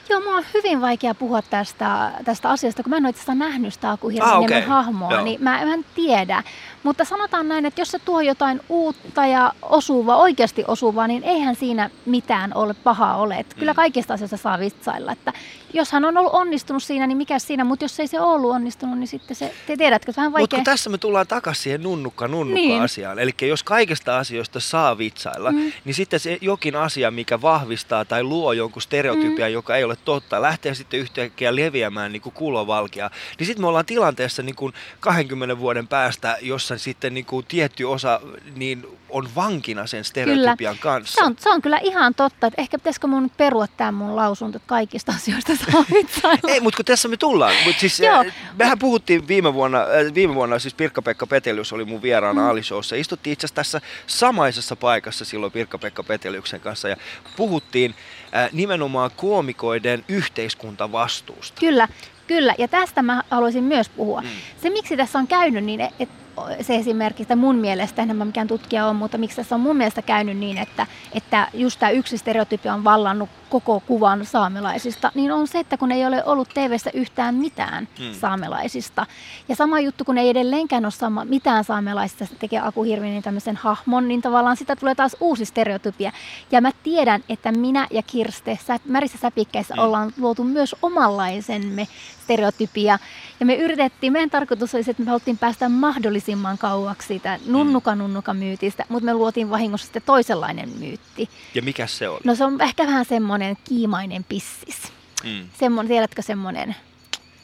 Speaker 1: Joo, mulla on hyvin vaikea puhua tästä, tästä asiasta, kun mä en ole itse asiassa nähnyt sitä Aku
Speaker 3: Ah, okei.
Speaker 1: hahmoa,
Speaker 3: Joo.
Speaker 1: niin mä en tiedä. Mutta sanotaan näin, että jos se tuo jotain uutta ja osuvaa, oikeasti osuvaa, niin eihän siinä mitään ole pahaa ole. Että kyllä
Speaker 3: Mm.
Speaker 1: kaikista asioista saa vitsailla. Että jos hän on ollut onnistunut siinä, niin mikä siinä, mutta jos ei se ollut onnistunut, niin sitten se, te tiedätkö, vähän
Speaker 3: Mutta
Speaker 1: vaikea.
Speaker 3: kun tässä me tullaan takaisin siihen nunnukka nunnukka
Speaker 1: Niin.
Speaker 3: asiaan. Eli jos kaikista asioista saa vitsailla,
Speaker 1: Mm.
Speaker 3: niin sitten se jokin asia, mikä vahvistaa tai luo jonkun stereotypian, joka ei ole totta, lähtee sitten yhtäkkiä leviämään niin kuin kulovalkea. Niin sitten me ollaan tilanteessa niin kuin 20 vuoden päästä, jossa sitten niin kuin tietty osa niin on vankina sen stereotypian kanssa.
Speaker 1: Se on, se on kyllä ihan totta, että ehkä pitäisikö mun perua tämä mun lausunto, että kaikista asioista.
Speaker 3: Ei, mutta kun tässä me tullaan. Mut siis,
Speaker 1: Joo.
Speaker 3: äh, mehän puhuttiin viime vuonna, äh, viime vuonna siis Pirkka-Pekka Petelius oli mun vieraana mm. Alishowssa. Istuttiin itse asiassa tässä samaisessa paikassa silloin Pirkka-Pekka Peteliuksen kanssa ja puhuttiin äh, nimenomaan koomikoiden yhteiskuntavastuusta.
Speaker 1: Kyllä, kyllä. Ja tästä mä haluaisin myös puhua.
Speaker 3: Mm.
Speaker 1: Se, miksi tässä on käynyt niin, että se esimerkiksi, että mun mielestä, en mä mikään tutkija on, mutta miksi tässä on mun mielestä käynyt niin, että, että just tämä yksi stereotypia on vallannut koko kuvan saamelaisista, niin on se, että kun ei ole ollut TVssä yhtään mitään
Speaker 3: Mm.
Speaker 1: mm. saamelaisista. Ja sama juttu, kun ei edelleenkään ole sama, mitään saamelaisista, se tekee Aku Hirvinen tämmöisen hahmon, niin tavallaan sitä tulee taas uusi stereotypia. Ja mä tiedän, että minä ja Kirste sä, Märissä säpikkäissä
Speaker 3: Mm.
Speaker 1: mm. ollaan luotu myös omanlaisemme stereotypia. Ja me yritettiin, meidän tarkoitus oli se, että me haluttiin päästä mahdollisimman kauaksi siitä nunnuka nunnuka myytistä, mutta me luotiin vahingossa sitten toisenlainen myytti.
Speaker 3: Ja mikä se on?
Speaker 1: No se on ehkä vähän semmoinen kiimainen pissis.
Speaker 3: Mm.
Speaker 1: Semmoinen, tiedätkö semmoinen?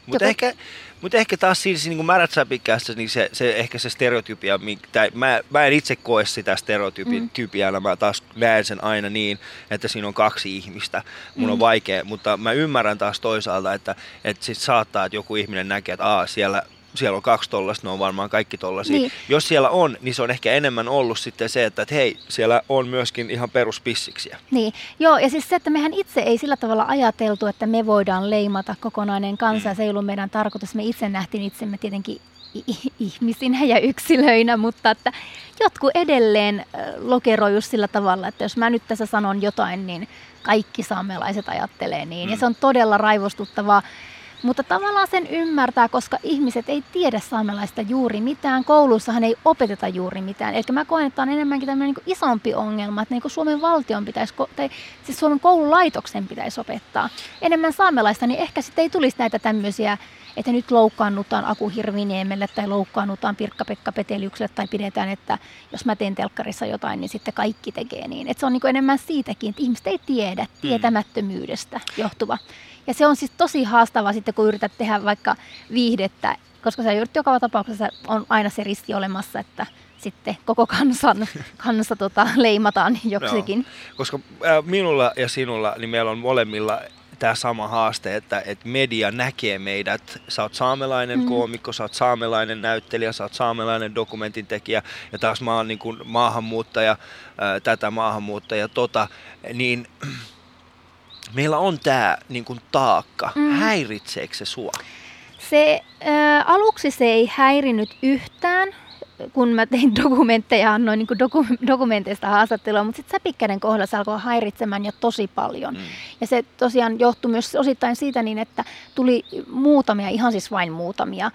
Speaker 3: Mutta
Speaker 1: Joku-
Speaker 3: ehkä, mutta ehkä taas siinä niin kuin märät säpikässä, niin se, se, ehkä se stereotypia, tai mä, mä en itse koe sitä stereotypiana, mm. mä taas näen sen aina niin, että siinä on kaksi ihmistä. Mun mm. on vaikea, mutta mä ymmärrän taas toisaalta, että, että sit saattaa, että joku ihminen näkee, että Aa, siellä siellä on kaksi tollasta, ne on varmaan kaikki tollasia.
Speaker 1: Niin.
Speaker 3: Jos siellä on, niin se on ehkä enemmän ollut sitten se, että, että hei, siellä on myöskin ihan peruspissiksiä.
Speaker 1: Niin, joo, ja siis se, että mehän itse ei sillä tavalla ajateltu, että me voidaan leimata kokonainen kansa, mm. se ei ollut meidän tarkoitus. Me itse nähtiin itsemme tietenkin ihmisinä ja yksilöinä, mutta että jotkut edelleen lokeroi just sillä tavalla, että jos mä nyt tässä sanon jotain, niin kaikki saamelaiset ajattelee niin. Mm. Ja se on todella raivostuttavaa. Mutta tavallaan sen ymmärtää, koska ihmiset ei tiedä saamelaista juuri mitään. Kouluissahan ei opeteta juuri mitään. Eli mä koen, että on enemmänkin tämmöinen niin isompi ongelma, että niin kuin Suomen valtion pitäisi, tai siis Suomen koululaitoksen pitäisi opettaa enemmän saamelaista, niin ehkä sitten ei tulisi näitä tämmöisiä että nyt loukkaannutaan Aku Hirviniemelle tai loukkaannutaan Pirkka-Pekka Peteliukselle tai pidetään, että jos mä teen telkkarissa jotain, niin sitten kaikki tekee niin. Että se on niin enemmän siitäkin, että ihmiset ei tiedä mm. tietämättömyydestä johtuva. Ja se on siis tosi haastavaa sitten, kun yrität tehdä vaikka viihdettä, koska se joka tapauksessa on aina se riski olemassa, että sitten koko kansan, kanssa tota, leimataan joksikin.
Speaker 3: Joo, koska äh, minulla ja sinulla, niin meillä on molemmilla tämä sama haaste, että, että media näkee meidät. Sä oot saamelainen mm. koomikko, sä oot saamelainen näyttelijä, sä oot saamelainen dokumentintekijä ja taas mä oon niin kuin maahanmuuttaja, ää, tätä maahanmuuttaja, tota, niin meillä on tämä niin kuin taakka. Mm. Häiritseekö se sua?
Speaker 1: Se, ää, aluksi se ei häirinyt yhtään, kun mä tein dokumentteja, annoin niin doku- dokumenteista haastattelua, mutta sitten Säpikkäden kohdalla se alkoi häiritsemään jo tosi paljon. Mm. Ja se tosiaan johtui myös osittain siitä niin, että tuli muutamia, ihan siis vain muutamia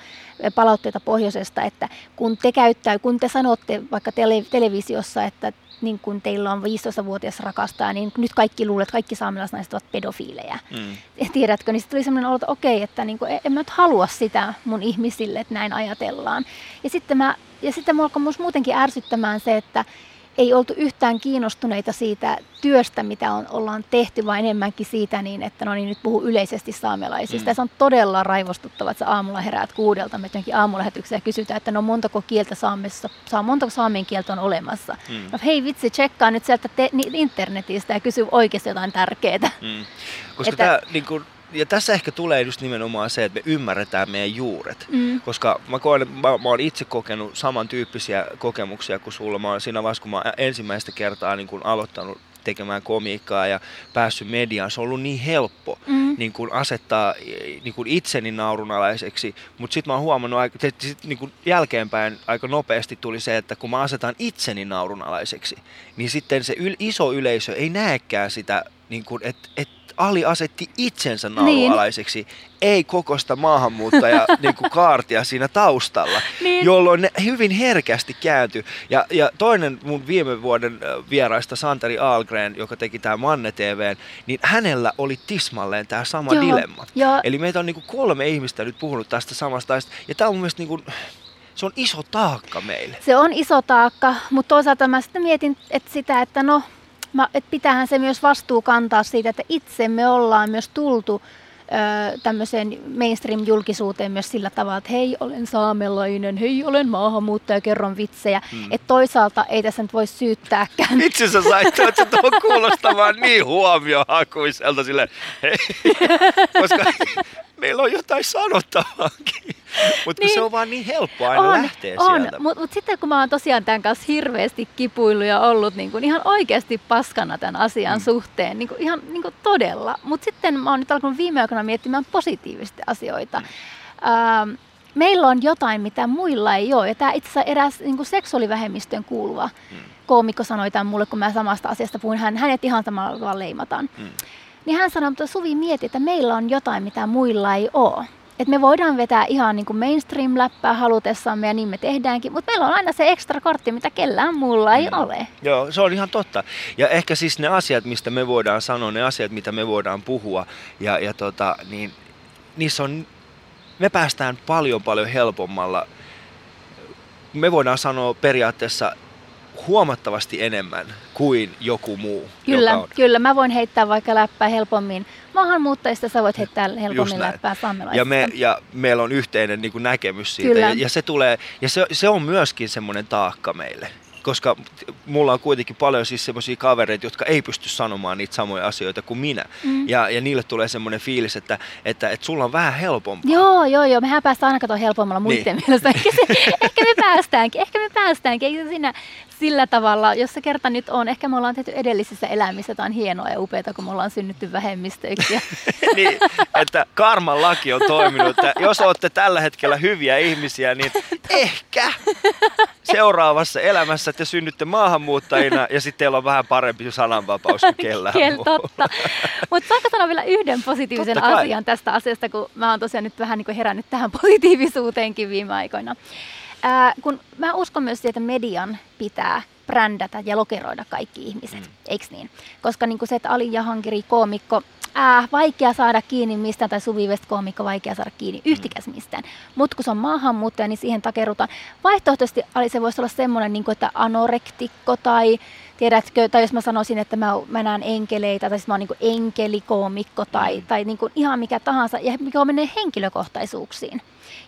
Speaker 1: palautteita pohjoisesta, että kun te käyttää, kun te sanotte vaikka tele- televisiossa, että niin kun teillä on 15-vuotias rakastaa, niin nyt kaikki luulet, että kaikki saamelaisnaiset ovat pedofiileja. Mm. Tiedätkö, niin sitten tuli sellainen olo, että okei, että niin kuin, en mä nyt halua sitä mun ihmisille, että näin ajatellaan. Ja sitten mä ja sitten mua alkoi muutenkin ärsyttämään se, että ei oltu yhtään kiinnostuneita siitä työstä, mitä on, ollaan tehty, vaan enemmänkin siitä niin, että no niin, nyt puhuu yleisesti saamelaisista. Mm. Ja se on todella raivostuttava, että sä aamulla heräät kuudelta, me jonkin aamulähetykseen ja kysytään, että no montako kieltä saamessa, saa, montako saamen kieltä on olemassa. Mm. No hei vitsi, tsekkaa nyt sieltä te, internetistä ja kysy oikeasti jotain tärkeää. Mm.
Speaker 3: Koska että, tämä, niin kuin, ja tässä ehkä tulee just nimenomaan se, että me ymmärretään meidän juuret. Mm. Koska mä, koen, mä, mä oon itse kokenut samantyyppisiä kokemuksia kuin sulla. Mä oon siinä vaiheessa, kun mä ensimmäistä kertaa niin kun aloittanut tekemään komiikkaa ja päässyt mediaan. Se on ollut niin helppo mm. niin kun asettaa niin kun itseni naurunalaiseksi, mutta sitten mä oon huomannut, että sit, niin kun jälkeenpäin aika nopeasti tuli se, että kun mä asetan itseni naurunalaiseksi, niin sitten se yl- iso yleisö ei näekään sitä, niin että et Ali asetti itsensä naulualaiseksi, niin. ei kokosta maahanmuuttaja niin kuin kaartia siinä taustalla, niin. jolloin ne hyvin herkästi kääntyi. Ja, ja toinen mun viime vuoden vieraista, Santeri Algren, joka teki tämä Manne TVn, niin hänellä oli tismalleen tämä sama Joo. dilemma. Ja... Eli meitä on niin kuin kolme ihmistä nyt puhunut tästä samasta. Ja tämä on mun mielestä niin kuin, se on iso taakka meille.
Speaker 1: Se on iso taakka, mutta toisaalta mä sitten mietin että sitä, että no mä, et pitäähän se myös vastuu kantaa siitä, että itse me ollaan myös tultu tämmöiseen mainstream-julkisuuteen myös sillä tavalla, että hei, olen saamelainen, hei, olen maahanmuuttaja, kerron vitsejä. Hmm. Että toisaalta ei tässä nyt voi syyttääkään.
Speaker 3: Itse sä sait, että tuo kuulostamaan niin huomiohakuiselta sille, hei, koska meillä on jotain sanottavaakin. Mutta niin, se on vaan niin helppo aina on, lähteä on. sieltä.
Speaker 1: Mutta mut sitten kun mä oon tosiaan tämän kanssa hirveästi kipuillut ja ollut niin kun ihan oikeasti paskana tämän asian mm. suhteen, niin ihan niin todella. Mutta sitten mä oon nyt alkanut viime aikoina miettimään positiivisesti asioita. Mm. Ähm, meillä on jotain, mitä muilla ei ole. Ja tämä itse asiassa eräs niin seksuaalivähemmistöön kuuluva mm. koomikko sanoi tämän mulle, kun mä samasta asiasta puhuin. Hän, hänet ihan samalla tavalla leimataan. Mm. Niin hän sanoi, että Suvi mieti, että meillä on jotain, mitä muilla ei ole. Että me voidaan vetää ihan niin kuin mainstream-läppää halutessamme ja niin me tehdäänkin, mutta meillä on aina se ekstra kortti, mitä kellään muulla ei mm. ole.
Speaker 3: Joo, se on ihan totta. Ja ehkä siis ne asiat, mistä me voidaan sanoa, ne asiat, mitä me voidaan puhua, ja, ja tota, niin niissä on, me päästään paljon paljon helpommalla. Me voidaan sanoa periaatteessa huomattavasti enemmän kuin joku muu.
Speaker 1: Kyllä, on... kyllä. Mä voin heittää vaikka läppää helpommin maahanmuuttajista, sä voit heittää helpommin läppää saamelaisista.
Speaker 3: Ja, me, ja meillä on yhteinen niin kuin näkemys siitä. Kyllä. Ja, ja, se, tulee, ja se, se on myöskin semmoinen taakka meille koska mulla on kuitenkin paljon siis semmoisia kavereita, jotka ei pysty sanomaan niitä samoja asioita kuin minä. Mm. Ja, ja niille tulee semmoinen fiilis, että, että, että sulla on vähän helpompaa.
Speaker 1: Joo, joo, joo. Mehän päästään aina katsoa helpommalla muiden niin. mielestä. Ehkä, se, ehkä me päästäänkin, ehkä me päästäänkin. Ei siinä sillä tavalla, jos se kerta nyt on, ehkä me ollaan tehty edellisissä elämissä jotain hienoa ja upeaa, kun me ollaan synnytty vähemmistöiksi.
Speaker 3: niin, että karman laki on toiminut, että jos olette tällä hetkellä hyviä ihmisiä, niin ehkä seuraavassa elämässä te synnytte maahanmuuttajina ja sitten teillä on vähän parempi sananvapaus kuin kellään Kel,
Speaker 1: Totta. Mutta saanko sanoa vielä yhden positiivisen asian tästä asiasta, kun mä oon tosiaan nyt vähän niin kuin herännyt tähän positiivisuuteenkin viime aikoina. Ää, kun mä uskon myös siihen, että median pitää brändätä ja lokeroida kaikki ihmiset, mm. eikö niin? Koska niin kuin se, että Ali Jahangiri, koomikko, äh, vaikea saada kiinni mistään, tai Suvi West-koomikko vaikea saada kiinni yhtikäs mistään. Mutta kun se on maahanmuuttaja, niin siihen takerutaan. Vaihtoehtoisesti se voisi olla semmoinen, niin kuin, että anorektikko tai tiedätkö, tai jos mä sanoisin, että mä, mä näen enkeleitä, tai sitten mä oon niin enkelikoomikko tai, tai niin kuin ihan mikä tahansa, ja mikä on menee henkilökohtaisuuksiin.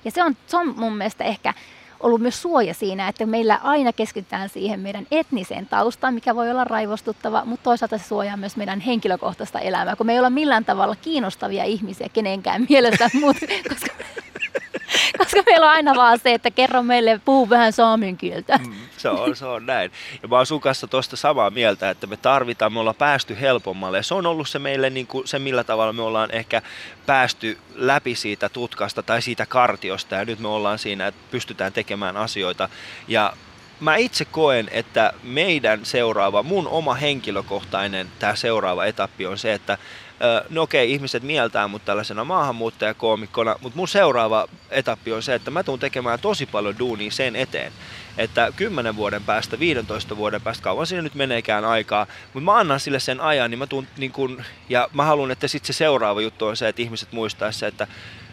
Speaker 1: Ja se on, se on mun mielestä ehkä ollut myös suoja siinä, että meillä aina keskitytään siihen meidän etniseen taustaan, mikä voi olla raivostuttava, mutta toisaalta se suojaa myös meidän henkilökohtaista elämää, kun me ei olla millään tavalla kiinnostavia ihmisiä kenenkään mielestä, mutta koska koska meillä on aina vaan se, että kerro meille, puu vähän saamen kieltä. Mm,
Speaker 3: se, on, se on näin. Ja mä oon sun kanssa tuosta samaa mieltä, että me tarvitaan, me ollaan päästy helpommalle. Ja se on ollut se meille niin kuin se, millä tavalla me ollaan ehkä päästy läpi siitä tutkasta tai siitä kartiosta. Ja nyt me ollaan siinä, että pystytään tekemään asioita. Ja mä itse koen, että meidän seuraava, mun oma henkilökohtainen tämä seuraava etappi on se, että no okei, ihmiset mieltää mut tällaisena maahanmuuttajakoomikkona, mutta mun seuraava etappi on se, että mä tuun tekemään tosi paljon duunia sen eteen, että 10 vuoden päästä, 15 vuoden päästä, kauan siinä nyt meneekään aikaa, mutta mä annan sille sen ajan, niin mä tuun niin kun, ja mä haluan, että sitten se seuraava juttu on se, että ihmiset muistaisi että,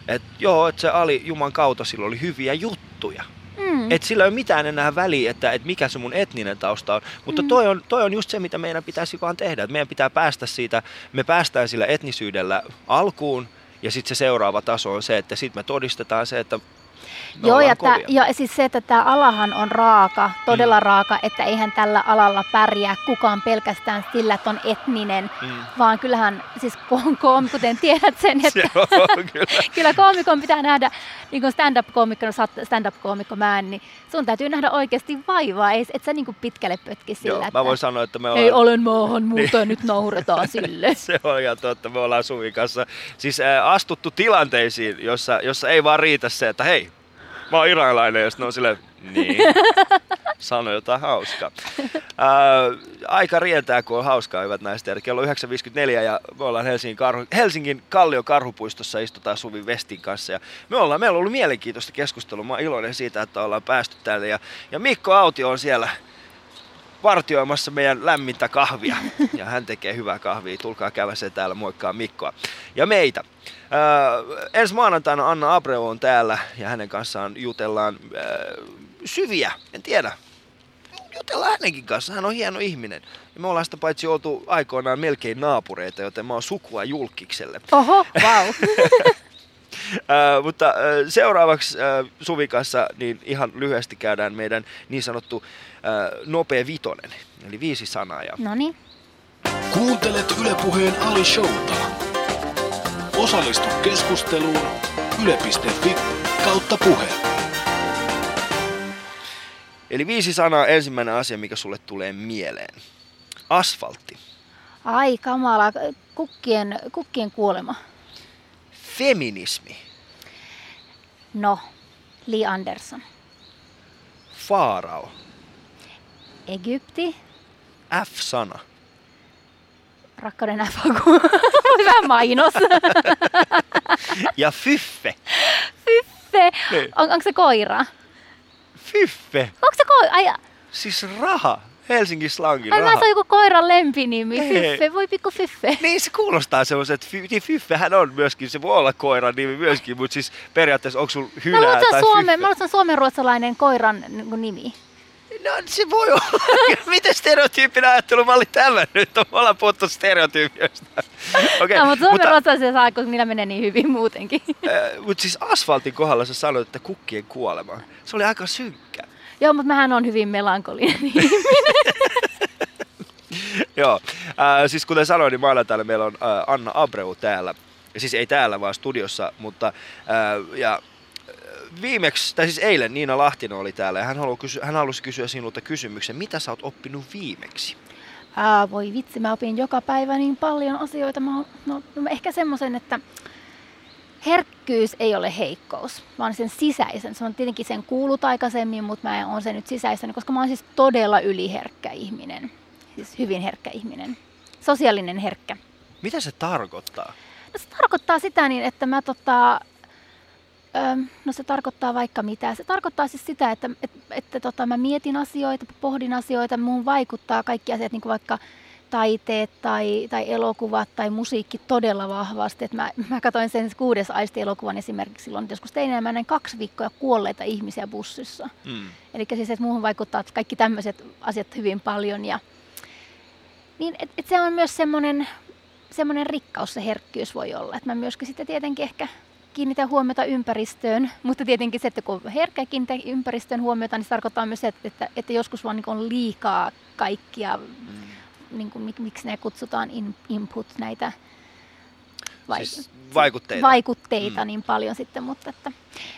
Speaker 3: että joo, että se Ali Juman kautta sillä oli hyviä juttuja. Mm. Että sillä ei ole mitään enää väliä, että, että mikä se mun etninen tausta on. Mutta mm. toi, on, toi on just se, mitä meidän pitäisi vaan tehdä. Että meidän pitää päästä siitä, me päästään sillä etnisyydellä alkuun, ja sitten se seuraava taso on se, että sitten me todistetaan se, että
Speaker 1: me Joo, ja, tää, ja siis se, että tämä alahan on raaka, todella mm. raaka, että eihän tällä alalla pärjää kukaan pelkästään sillä, että on etninen, mm. vaan kyllähän, siis koom, kuten tiedät sen, että Joo, kyllä. kyllä koomikon pitää nähdä, niin kuin stand-up-koomikko, stand-up-koomikko mä niin sun täytyy nähdä oikeasti vaivaa, ei, et sä niin kuin pitkälle pötki sillä, Joo,
Speaker 3: että mä voin sanoa, että me ollaan...
Speaker 1: Ei olen maahan, muuta niin. nyt nauretaan sille.
Speaker 3: se on ihan totta, me ollaan Suvin kanssa siis äh, astuttu tilanteisiin, jossa, jossa ei vaan riitä se, että hei, mä oon iranilainen, ja sitten on silleen, niin, sano jotain hauskaa. Ää, aika rientää, kun on hauskaa, hyvät naiset ja Kello 9.54 ja me ollaan Helsingin, Karhu, Helsingin Kallion Karhupuistossa, istutaan Suvi Vestin kanssa. Ja me ollaan, meillä on ollut mielenkiintoista keskustelua. Mä oon iloinen siitä, että ollaan päästy tänne. Ja, ja Mikko Autio on siellä vartioimassa meidän lämmintä kahvia. Ja hän tekee hyvää kahvia. Tulkaa käydä se täällä, moikkaa Mikkoa. Ja meitä. Äh, ensi maanantaina Anna Abreu on täällä ja hänen kanssaan jutellaan äh, syviä, en tiedä, jutellaan hänenkin kanssa, hän on hieno ihminen. Ja me ollaan sitä paitsi oltu aikoinaan melkein naapureita, joten mä oon sukua julkikselle.
Speaker 1: Oho, wow.
Speaker 3: Uh, mutta uh, seuraavaksi uh, Suvi kanssa niin ihan lyhyesti käydään meidän niin sanottu uh, nopea vitonen, eli viisi sanaa. Ja...
Speaker 1: Noniin.
Speaker 2: Kuuntelet Ylepuheen Ali Showta. Osallistu keskusteluun yle.fi kautta puhe.
Speaker 3: Eli viisi sanaa, ensimmäinen asia, mikä sulle tulee mieleen. Asfaltti.
Speaker 1: Ai kamala, kukkien, kukkien kuolema.
Speaker 3: Feminismi.
Speaker 1: No, Lee Anderson.
Speaker 3: Faarao.
Speaker 1: Egypti.
Speaker 3: F-sana.
Speaker 1: Rakkauden F Hyvä mainos.
Speaker 3: ja fyffe.
Speaker 1: Fyffe. Niin. On, onko se koira?
Speaker 3: Fyffe.
Speaker 1: Onko se koira? Ai,
Speaker 3: Siis raha. Helsingin slangin
Speaker 1: Ai, raha. se on joku koiran lempinimi, Fyffe, voi pikku Fyffe.
Speaker 3: Niin se kuulostaa semmoiset, niin Fyffehän on myöskin, se voi olla koiran nimi myöskin, mutta siis periaatteessa onko sulla hynää
Speaker 1: mä
Speaker 3: tai
Speaker 1: Suomen, Mä luulen, suomenruotsalainen koiran nimi.
Speaker 3: No se voi olla. Miten stereotyyppinen ajattelumalli tämä nyt on? Me ollaan puhuttu stereotyypioista.
Speaker 1: Okay, no, mutta suomenruotsalaisia saa, kun niillä menee niin hyvin muutenkin.
Speaker 3: Äh, mutta siis asfaltin kohdalla sä sanoit, että kukkien kuolema. Se oli aika synkkä.
Speaker 1: Joo, mutta mähän on hyvin melankolinen ihminen.
Speaker 3: Joo, äh, siis kuten sanoin, niin maanantaina meillä on äh, Anna Abreu täällä. Siis ei täällä, vaan studiossa, mutta äh, ja viimeksi, tai siis eilen Niina Lahtinen oli täällä ja hän, kysy, hän halusi kysyä sinulta kysymyksen, mitä sä oot oppinut viimeksi?
Speaker 1: Ää, voi vitsi, mä opin joka päivä niin paljon asioita. Mä, no, no, ehkä semmoisen, että herkkyys ei ole heikkous, vaan sen sisäisen. Se on tietenkin sen kuulut aikaisemmin, mutta mä oon sen nyt sisäisen, koska mä oon siis todella yliherkkä ihminen. Siis hyvin herkkä ihminen. Sosiaalinen herkkä.
Speaker 3: Mitä se tarkoittaa?
Speaker 1: No se tarkoittaa sitä niin, että mä tota, no se tarkoittaa vaikka mitä. Se tarkoittaa siis sitä, että, että, että tota, mä mietin asioita, pohdin asioita, muun vaikuttaa kaikki asiat, niin kuin vaikka taiteet tai, tai elokuvat tai musiikki todella vahvasti. Et mä, mä katsoin sen kuudes aisti-elokuvan esimerkiksi silloin joskus tein mä näin kaksi viikkoa kuolleita ihmisiä bussissa. Mm. Eli siis, että muuhun vaikuttaa että kaikki tämmöiset asiat hyvin paljon. Ja, niin, et, et se on myös semmoinen semmoinen rikkaus se herkkyys voi olla. Että mä myöskin sitten tietenkin ehkä kiinnitän huomiota ympäristöön, mutta tietenkin se, että kun herkkä kiinnittää ympäristöön huomiota, niin se tarkoittaa myös että, että, että joskus vaan niin on liikaa kaikkia, mm. niin kuin, miksi ne kutsutaan in, input, näitä
Speaker 3: vai, siis vaikutteita,
Speaker 1: vaikutteita mm. niin paljon sitten, mutta että,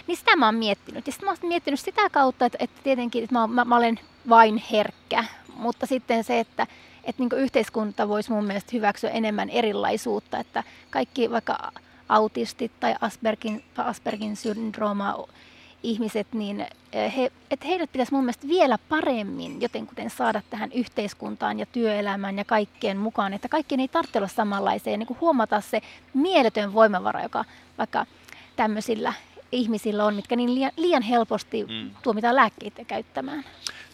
Speaker 1: niin sitä mä oon miettinyt. Ja sitten mä oon miettinyt sitä kautta, että, että tietenkin että mä, mä, mä olen vain herkkä, mutta sitten se, että, että niin yhteiskunta voisi mun mielestä hyväksyä enemmän erilaisuutta, että kaikki vaikka autistit tai Aspergin, Aspergin syndrooma ihmiset, niin eh, he, että heidät pitäisi mun mielestä vielä paremmin jotenkuten saada tähän yhteiskuntaan ja työelämään ja kaikkeen mukaan, että kaikkien ei tarvitse olla samanlaisia, niin kuin huomata se mieletön voimavara, joka vaikka tämmöisillä ihmisillä on, mitkä niin liian, liian helposti mm. tuomitaan lääkkeitä käyttämään.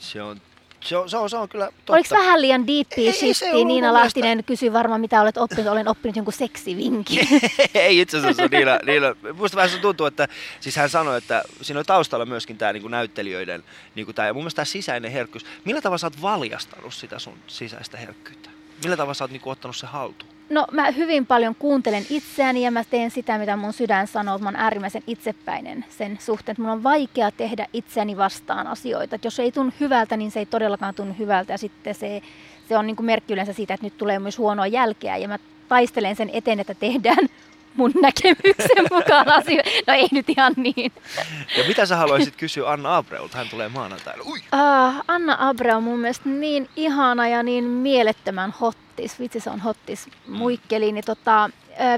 Speaker 3: Se on se on, se on, se on kyllä totta.
Speaker 1: Oliko vähän liian deepia shifti? Niina Lahtinen kysyi varmaan, mitä olet oppinut. Olen oppinut jonkun seksivinkin.
Speaker 3: Ei itse asiassa Niina. Niina musta vähän se tuntuu, että siis hän sanoi, että siinä on taustalla myöskin tämä niin näyttelijöiden, niin kuin tämä, ja mun mielestä tämä sisäinen herkkyys. Millä tavalla sä oot valjastanut sitä sun sisäistä herkkyyttä? Millä tavalla sä oot niin kuin, ottanut se haltuun?
Speaker 1: No mä hyvin paljon kuuntelen itseäni ja mä teen sitä, mitä mun sydän sanoo. Mä oon äärimmäisen itsepäinen sen suhteen, että mun on vaikea tehdä itseäni vastaan asioita. Et jos ei tunnu hyvältä, niin se ei todellakaan tunnu hyvältä ja sitten se, se on niin merkki yleensä siitä, että nyt tulee myös huonoa jälkeä ja mä taistelen sen eteen, että tehdään mun näkemyksen mukaan asioita. No ei nyt ihan niin.
Speaker 3: Ja mitä sä haluaisit kysyä Anna Abreulta? Hän tulee maanantaina. Ui.
Speaker 1: Uh, Anna Abreu on mun mielestä niin ihana ja niin mielettömän hottis. Vitsi se on hottis muikkeli. Niin tota,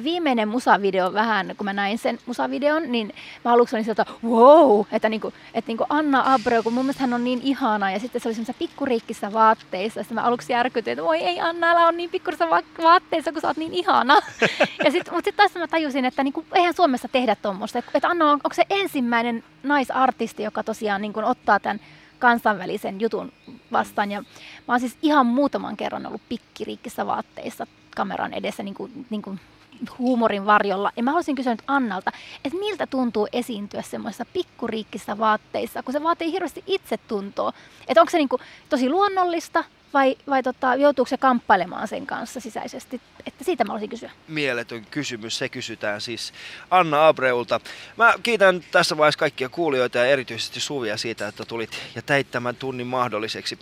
Speaker 1: viimeinen musavideo vähän, kun mä näin sen musavideon, niin mä aluksi olin sieltä, wow, että, niinku, että niinku Anna Abreu, kun mun mielestä hän on niin ihana, ja sitten se oli semmoisessa pikkuriikkissä vaatteissa, ja mä aluksi järkytin, että voi ei Anna, älä on niin pikkurissä vaatteissa, kun sä oot niin ihana. ja sit, mutta sitten taas mä tajusin, että niinku, eihän Suomessa tehdä tuommoista, että Anna on, onko se ensimmäinen naisartisti, joka tosiaan niinku, ottaa tämän kansainvälisen jutun vastaan. Ja mä oon siis ihan muutaman kerran ollut pikkiriikkissä vaatteissa kameran edessä niin kuin, niin kuin huumorin varjolla. Ja mä haluaisin kysyä nyt Annalta, että miltä tuntuu esiintyä semmoisissa pikkuriikkissä vaatteissa, kun se vaatii hirveästi itsetuntoa. Että onko se niinku tosi luonnollista vai, vai tota, joutuuko se kamppailemaan sen kanssa sisäisesti? Että siitä mä haluaisin kysyä.
Speaker 3: Mieletön kysymys, se kysytään siis Anna Abreulta. Mä kiitän tässä vaiheessa kaikkia kuulijoita ja erityisesti Suvia siitä, että tulit ja teit tämän tunnin mahdolliseksi.